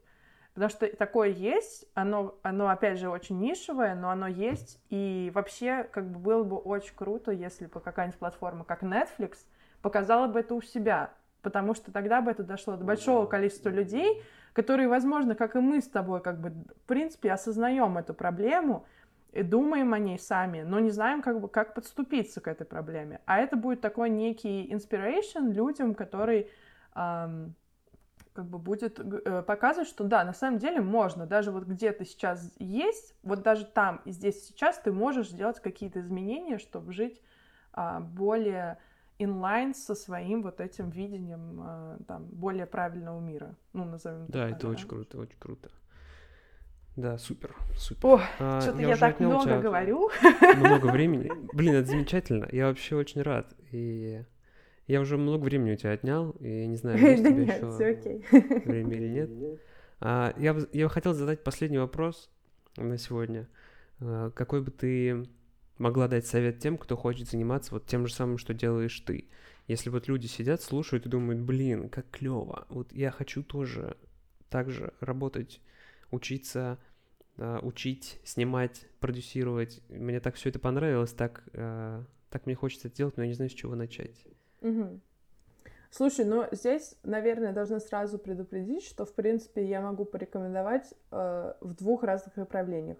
Speaker 2: Потому что такое есть, оно, оно, опять же, очень нишевое, но оно есть, и вообще, как бы, было бы очень круто, если бы какая-нибудь платформа, как Netflix, показала бы это у себя, потому что тогда бы это дошло до большого количества людей, которые, возможно, как и мы с тобой, как бы, в принципе, осознаем эту проблему и думаем о ней сами, но не знаем, как бы, как подступиться к этой проблеме. А это будет такой некий inspiration людям, которые эм, как бы будет э, показывать, что да, на самом деле можно, даже вот где ты сейчас есть, вот даже там и здесь сейчас ты можешь сделать какие-то изменения, чтобы жить э, более инлайн со своим вот этим видением э, там более правильного мира, ну назовем.
Speaker 1: Да, так, это да? очень круто, очень круто. Да, супер, супер.
Speaker 2: О, а, что-то я, я так много говорю.
Speaker 1: Много времени. Блин, это замечательно. Я вообще очень рад. И я уже много времени у тебя отнял, и не знаю, есть
Speaker 2: да тебе нет, еще все окей.
Speaker 1: время или нет. А, я, я хотел задать последний вопрос на сегодня. А, какой бы ты могла дать совет тем, кто хочет заниматься вот тем же самым, что делаешь ты. Если вот люди сидят, слушают и думают, блин, как клево, вот я хочу тоже так же работать, учиться, uh, учить, снимать, продюсировать. Мне так все это понравилось, так, uh, так мне хочется это делать, но я не знаю, с чего начать.
Speaker 2: Угу. Слушай, ну здесь, наверное, должна сразу предупредить, что, в принципе, я могу порекомендовать э, в двух разных направлениях.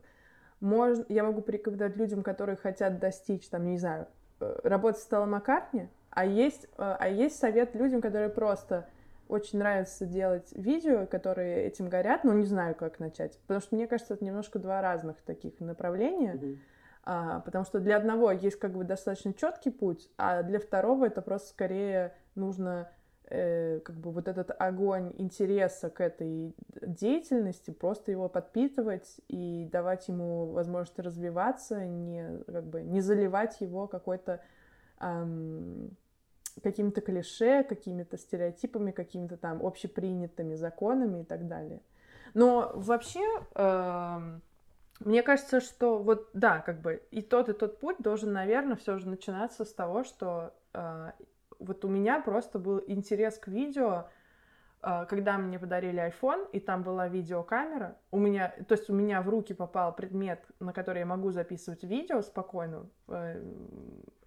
Speaker 2: Можно, я могу порекомендовать людям, которые хотят достичь, там, не знаю, э, работы с Стелла Маккартни, а есть, э, а есть совет людям, которые просто очень нравится делать видео, которые этим горят, но не знаю, как начать. Потому что мне кажется, это немножко два разных таких направления. Mm-hmm. А, потому что для одного есть как бы достаточно четкий путь, а для второго это просто скорее нужно Э, как бы вот этот огонь интереса к этой деятельности, просто его подпитывать и давать ему возможность развиваться, не, как бы, не заливать его какой-то эм, какими-то клише, какими-то стереотипами, какими-то там общепринятыми законами и так далее. Но вообще, э, мне кажется, что вот да, как бы и тот, и тот путь должен, наверное, все же начинаться с того, что э, вот у меня просто был интерес к видео, а, когда мне подарили iPhone, и там была видеокамера, у меня, то есть у меня в руки попал предмет, на который я могу записывать видео спокойно, э,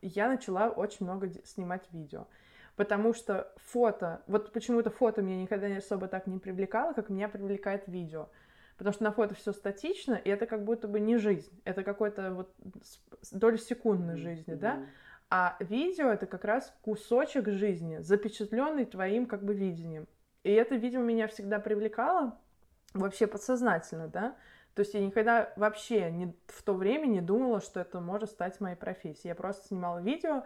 Speaker 2: я начала очень много снимать видео. Потому что фото, вот почему-то фото меня никогда особо так не привлекало, как меня привлекает видео. Потому что на фото все статично, и это как будто бы не жизнь. Это какой-то вот доля секундной жизни, mm-hmm. да? А видео это как раз кусочек жизни, запечатленный твоим как бы видением. И это, видео меня всегда привлекало вообще подсознательно, да. То есть я никогда вообще не, в то время не думала, что это может стать моей профессией. Я просто снимала видео,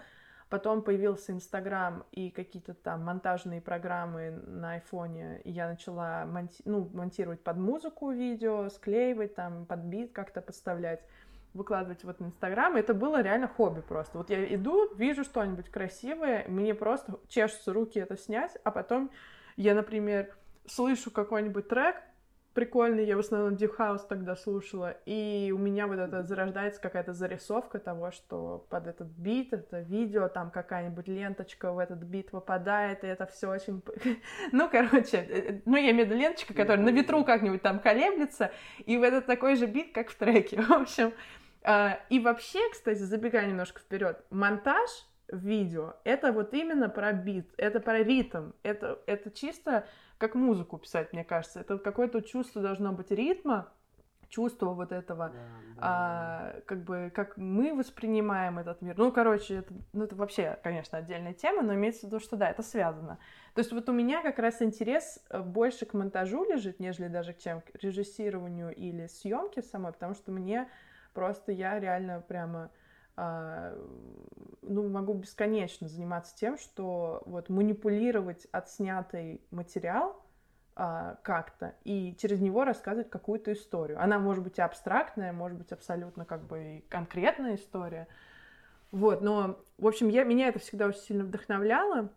Speaker 2: потом появился Инстаграм и какие-то там монтажные программы на айфоне, и я начала монти- ну, монтировать под музыку видео, склеивать там, под бит как-то подставлять выкладывать вот на Инстаграм. Это было реально хобби просто. Вот я иду, вижу что-нибудь красивое, мне просто чешутся руки это снять, а потом я, например, слышу какой-нибудь трек, прикольный, я в основном Deep House тогда слушала, и у меня вот это зарождается какая-то зарисовка того, что под этот бит, это видео, там какая-нибудь ленточка в этот бит попадает, и это все очень... ну, короче, э, э, ну, я имею в виду ленточка, которая на ветру как-нибудь там колеблется, и в этот такой же бит, как в треке. В общем, и вообще, кстати, забегая немножко вперед, монтаж видео — это вот именно про бит, это про ритм, это, это чисто как музыку писать, мне кажется. Это какое-то чувство должно быть ритма, чувство вот этого, да, да. А, как бы, как мы воспринимаем этот мир. Ну, короче, это, ну, это вообще, конечно, отдельная тема, но имеется в виду, что да, это связано. То есть вот у меня как раз интерес э, больше к монтажу лежит, нежели даже к чем к режиссированию или съемке самой, потому что мне просто я реально прямо а, ну, могу бесконечно заниматься тем, что вот манипулировать отснятый материал а, как-то и через него рассказывать какую-то историю. Она может быть абстрактная, может быть абсолютно как бы и конкретная история. Вот, но, в общем, я, меня это всегда очень сильно вдохновляло.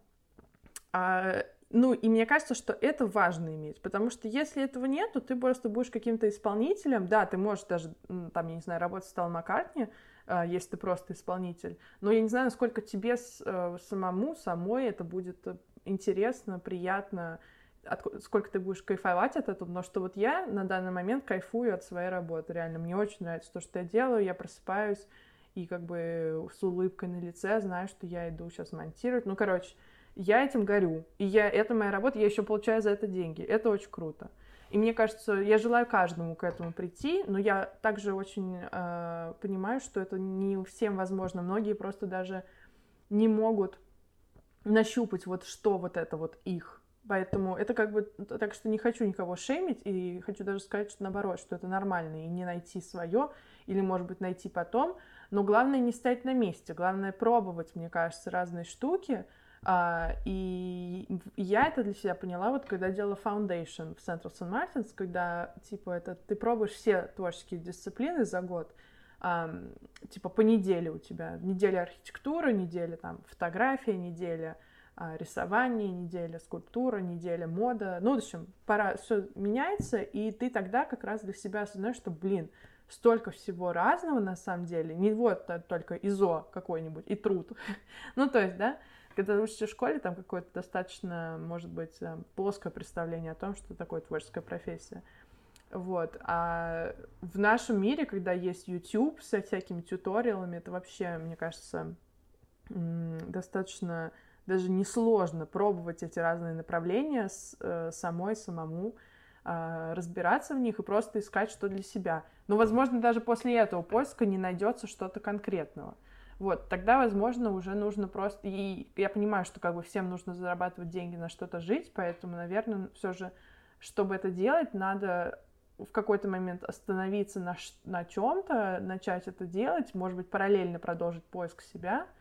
Speaker 2: А, ну, и мне кажется, что это важно иметь, потому что если этого нет, то ты просто будешь каким-то исполнителем. Да, ты можешь даже, там, я не знаю, работать с Стал Маккартни, а, если ты просто исполнитель. Но я не знаю, насколько тебе э, самому, самой это будет э, интересно, приятно, сколько ты будешь кайфовать от этого, но что вот я на данный момент кайфую от своей работы, реально, мне очень нравится то, что я делаю, я просыпаюсь и как бы с улыбкой на лице знаю, что я иду сейчас монтировать, ну, короче, я этим горю, и я, это моя работа, я еще получаю за это деньги, это очень круто. И мне кажется, я желаю каждому к этому прийти, но я также очень э, понимаю, что это не всем возможно. Многие просто даже не могут нащупать вот что вот это вот их. Поэтому это как бы... Так что не хочу никого шеймить, и хочу даже сказать, что наоборот, что это нормально, и не найти свое, или, может быть, найти потом. Но главное не стоять на месте, главное пробовать, мне кажется, разные штуки. А, и я это для себя поняла, вот когда делала Foundation в Central St. Martins, когда, типа, это ты пробуешь все творческие дисциплины за год, а, типа, по неделе у тебя. Неделя архитектуры, неделя там фотография, неделя а, рисование, неделя скульптура, неделя мода. Ну, в общем, пора, все меняется, и ты тогда как раз для себя осознаешь, что, блин, столько всего разного на самом деле. Не вот только ИЗО какой-нибудь и труд. ну, то есть, да, когда учишься в школе, там какое-то достаточно, может быть, э, плоское представление о том, что такое творческая профессия. Вот. А в нашем мире, когда есть YouTube со всякими тьюториалами, это вообще, мне кажется, достаточно даже несложно пробовать эти разные направления с, э, самой, самому, э, разбираться в них и просто искать что для себя. Но, возможно, даже после этого поиска не найдется что-то конкретного. Вот, тогда, возможно, уже нужно просто... И я понимаю, что как бы всем нужно зарабатывать деньги на что-то жить, поэтому, наверное, все же, чтобы это делать, надо в какой-то момент остановиться на, на чем-то, начать это делать, может быть, параллельно продолжить поиск себя —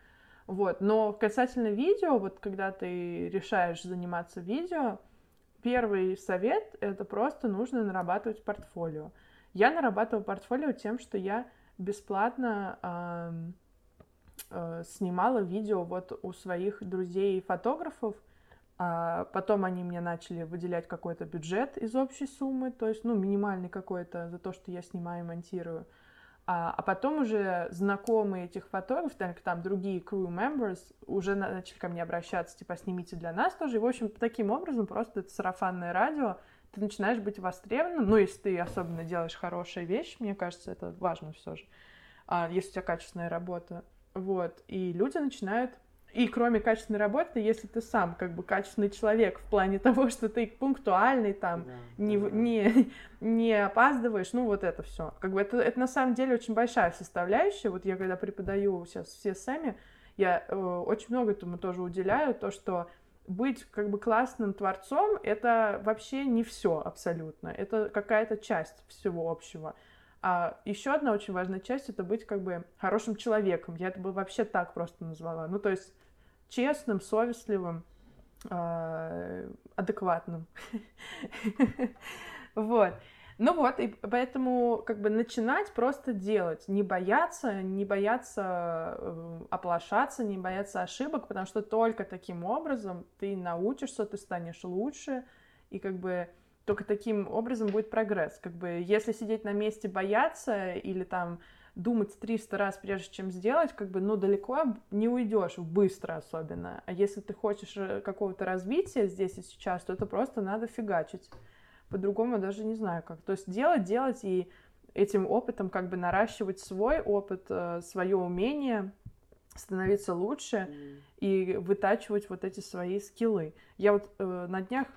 Speaker 2: вот. Но касательно видео, вот когда ты решаешь заниматься видео, первый совет — это просто нужно нарабатывать портфолио. Я нарабатываю портфолио тем, что я бесплатно э, снимала видео вот у своих друзей-фотографов, а потом они мне начали выделять какой-то бюджет из общей суммы, то есть, ну, минимальный какой-то за то, что я снимаю и монтирую. А, а потом уже знакомые этих фотографов, так, там другие crew members уже начали ко мне обращаться, типа, снимите для нас тоже. И, в общем, таким образом просто это сарафанное радио, ты начинаешь быть востребованным, ну, если ты особенно делаешь хорошие вещи, мне кажется, это важно все же, а, если у тебя качественная работа, вот, и люди начинают и кроме качественной работы, если ты сам как бы качественный человек в плане того, что ты пунктуальный, там, да, не, да. Не, не опаздываешь, ну вот это все. Как бы это, это на самом деле очень большая составляющая. Вот я когда преподаю сейчас все сами, я э, очень много этому тоже уделяю, то, что быть как бы классным творцом, это вообще не все абсолютно. Это какая-то часть всего общего. А еще одна очень важная часть это быть как бы хорошим человеком. Я это бы вообще так просто назвала. Ну, то есть честным, совестливым, а, адекватным. Вот. Ну вот, и поэтому как бы начинать просто делать, не бояться, не бояться э, оплошаться, не бояться ошибок, потому что только таким образом ты научишься, ты станешь лучше, и как бы только таким образом будет прогресс. Как бы если сидеть на месте, бояться или там думать 300 раз, прежде чем сделать, как бы, ну, далеко не уйдешь, быстро особенно. А если ты хочешь э, какого-то развития здесь и сейчас, то это просто надо фигачить. По-другому даже не знаю как. То есть делать, делать и этим опытом как бы наращивать свой опыт, э, свое умение, становиться лучше mm. и вытачивать вот эти свои скиллы. Я вот э, на днях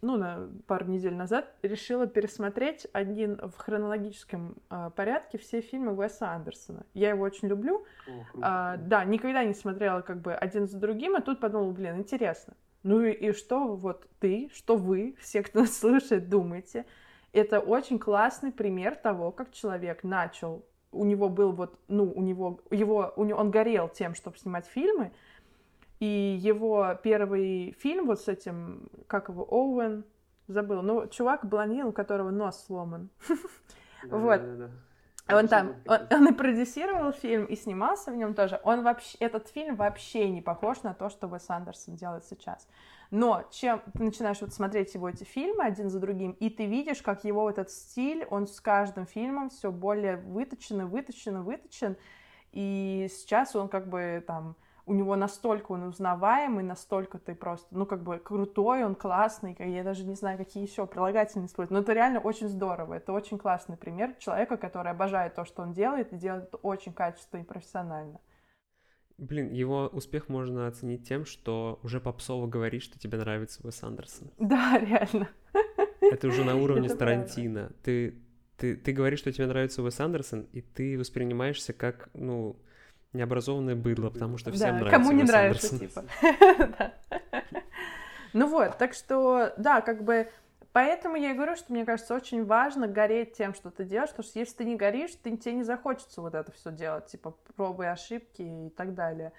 Speaker 2: ну, на пару недель назад решила пересмотреть один в хронологическом э, порядке все фильмы Уэса Андерсона. Я его очень люблю.
Speaker 1: О,
Speaker 2: А, да, никогда не смотрела как бы один за другим, а тут подумала, блин, интересно. Ну и, и что вот ты, что вы, все, кто нас слушает, думаете? Это очень классный пример того, как человек начал, у него был вот, ну, у него, его, у него, он горел тем, чтобы снимать фильмы, и его первый фильм вот с этим, как его, Оуэн, забыл, ну, чувак блондин, у которого нос сломан. Вот. Он там, он, он и продюсировал фильм, и снимался в нем тоже. Он вообще, этот фильм вообще не похож на то, что Уэс Андерсон делает сейчас. Но чем ты начинаешь вот смотреть его эти фильмы один за другим, и ты видишь, как его вот этот стиль, он с каждым фильмом все более выточен, и выточен, и выточен. И сейчас он как бы там у него настолько он узнаваемый, настолько ты просто, ну, как бы крутой, он классный, я даже не знаю, какие еще прилагательные использовать, но это реально очень здорово, это очень классный пример человека, который обожает то, что он делает, и делает это очень качественно и профессионально.
Speaker 1: Блин, его успех можно оценить тем, что уже попсово говорит, что тебе нравится Уэс Андерсон.
Speaker 2: Да, реально.
Speaker 1: Это уже на уровне Тарантино. Ты, ты, ты говоришь, что тебе нравится Уэс Андерсон, и ты воспринимаешься как, ну, необразованное быдло, потому что всем
Speaker 2: да,
Speaker 1: нравится
Speaker 2: кому не
Speaker 1: Уэс
Speaker 2: нравится,
Speaker 1: Андерсон.
Speaker 2: типа. Ну вот, так что, да, как бы, поэтому я и говорю, что мне кажется, очень важно гореть тем, что ты делаешь, потому что если ты не горишь, ты, тебе не захочется вот это все делать, типа, пробы, ошибки и так далее.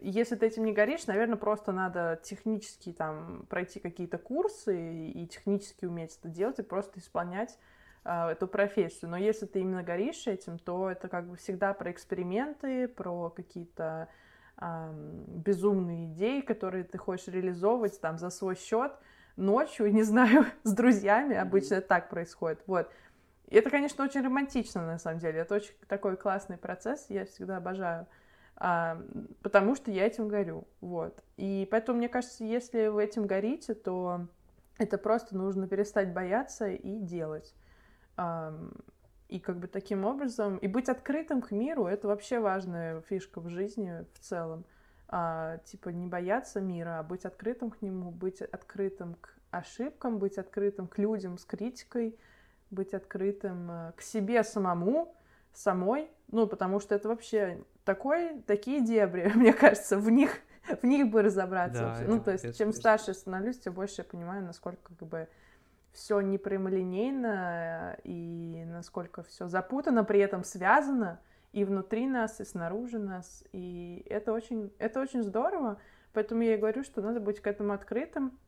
Speaker 2: Если ты этим не горишь, наверное, просто надо технически там пройти какие-то курсы и, технически уметь это делать и просто исполнять эту профессию. Но если ты именно горишь этим, то это как бы всегда про эксперименты, про какие-то ам, безумные идеи, которые ты хочешь реализовывать там за свой счет ночью, не знаю, с друзьями. Обычно это так происходит. Вот. И это, конечно, очень романтично, на самом деле. Это очень такой классный процесс, я всегда обожаю. А, потому что я этим горю, вот. И поэтому, мне кажется, если вы этим горите, то это просто нужно перестать бояться и делать. И как бы таким образом, и быть открытым к миру, это вообще важная фишка в жизни в целом. А, типа не бояться мира, а быть открытым к нему, быть открытым к ошибкам, быть открытым к людям с критикой, быть открытым э, к себе самому, самой, ну, потому что это вообще такой, такие дебри, мне кажется, в них, в них бы разобраться.
Speaker 1: Да,
Speaker 2: ну, то есть, чем старше становлюсь, тем больше я понимаю, насколько как бы все непрямолинейно и насколько все запутано, при этом связано и внутри нас, и снаружи нас. И это очень, это очень здорово. Поэтому я и говорю, что надо быть к этому открытым,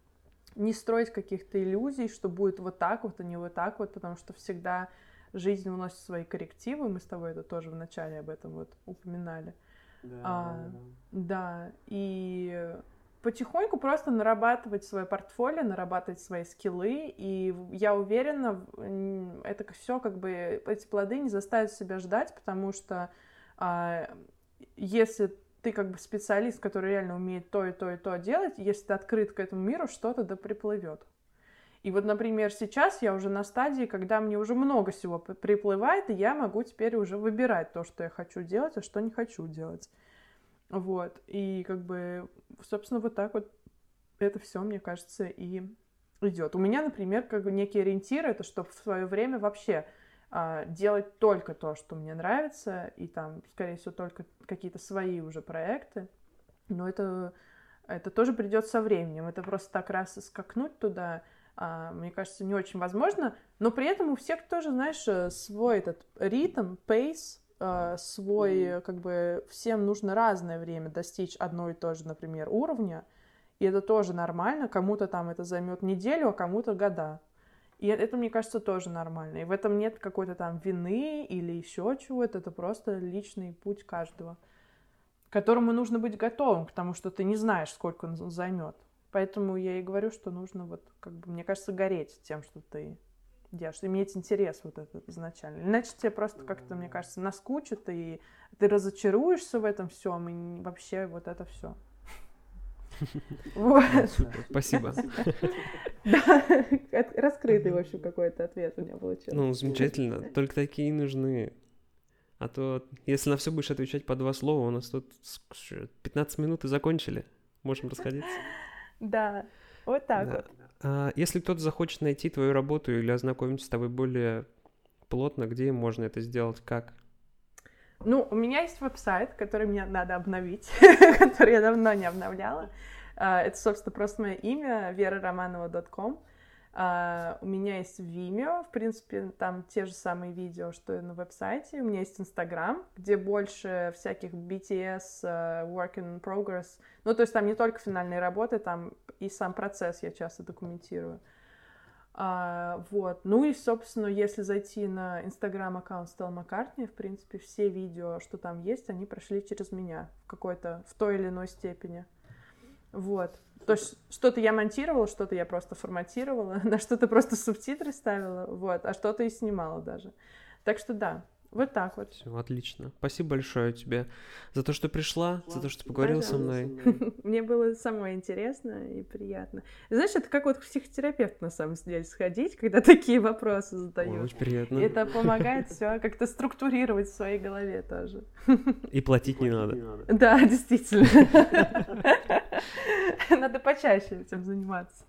Speaker 2: не строить каких-то иллюзий, что будет вот так вот, а не вот так вот, потому что всегда жизнь вносит свои коррективы. Мы с тобой это тоже в начале об этом вот упоминали. А, Да, и потихоньку просто нарабатывать свое портфолио, нарабатывать свои скиллы, и я уверена, это все как бы, эти плоды не заставят себя ждать, потому что а, если ты как бы специалист, который реально умеет то и то и то делать, если ты открыт к этому миру, что-то да приплывет. И вот, например, сейчас я уже на стадии, когда мне уже много всего приплывает, и я могу теперь уже выбирать то, что я хочу делать, а что не хочу делать. Вот. И как бы, собственно, вот так вот это все, мне кажется, и идет. У меня, например, как бы некий ориентир, это чтобы в свое время вообще а, делать только то, что мне нравится, и там, скорее всего, только какие-то свои уже проекты. Но это, это тоже придет со временем. Это просто так раз скакнуть туда, а, мне кажется, не очень возможно. Но при этом у всех тоже, знаешь, э, свой этот ритм, пейс, свой, э, как бы, всем нужно разное время достичь одно и то же, например, уровня. И это тоже нормально. Кому-то там это займет неделю, а кому-то года. И э- это, мне кажется, тоже нормально. И в этом нет какой-то там вины или еще чего-то. Это просто личный путь каждого, к которому нужно быть готовым, потому что ты не знаешь, сколько он займет. Поэтому я и говорю, что нужно вот, как бы, мне кажется, гореть тем, что ты делаешь, иметь интерес вот этот изначально. Иначе тебе просто как-то, мне кажется, наскучит, и ты разочаруешься в этом всем, и вообще вот это все.
Speaker 1: Спасибо.
Speaker 2: Раскрытый, в общем, какой-то ответ у меня получился.
Speaker 1: Ну, замечательно. Только такие нужны. А то, если на все будешь отвечать по два слова, у нас тут с- ш- 15 минут и закончили. Можем расходиться.
Speaker 2: Да. Вот так вот.
Speaker 1: А, Если кто-то захочет найти твою работу или ознакомиться с тобой более плотно, где можно это сделать, как?
Speaker 2: Ну, у меня есть веб-сайт, который мне надо обновить, который я давно не обновляла. А, Это, собственно, просто мое имя, veraromanova.com. А, У меня есть Vimeo, в принципе, там те же самые видео, что и на веб-сайте. У меня есть Instagram, где больше всяких BTS, work in progress. Ну, то есть там не только финальные работы, там и сам процесс я часто документирую. А, вот. Ну и, собственно, если зайти на инстаграм аккаунт Стелла Маккартни, в принципе, все видео, что там есть, они прошли через меня в какой-то, в той или иной степени. Вот. То есть что-то я монтировала, что-то я просто форматировала, на что-то просто субтитры ставила, вот, а что-то и снимала даже. Так что да, вот так вот.
Speaker 1: Все, отлично. Спасибо большое тебе за то, что пришла, за то, что поговорила со мной.
Speaker 2: Мне было самое интересно и приятно. Знаешь, это как вот к психотерапевту на самом деле сходить, когда такие вопросы
Speaker 1: Ой,
Speaker 2: задают.
Speaker 1: Очень приятно.
Speaker 2: Это помогает все как-то структурировать в своей голове тоже.
Speaker 1: И платить не надо.
Speaker 2: Да, действительно. Надо почаще этим заниматься.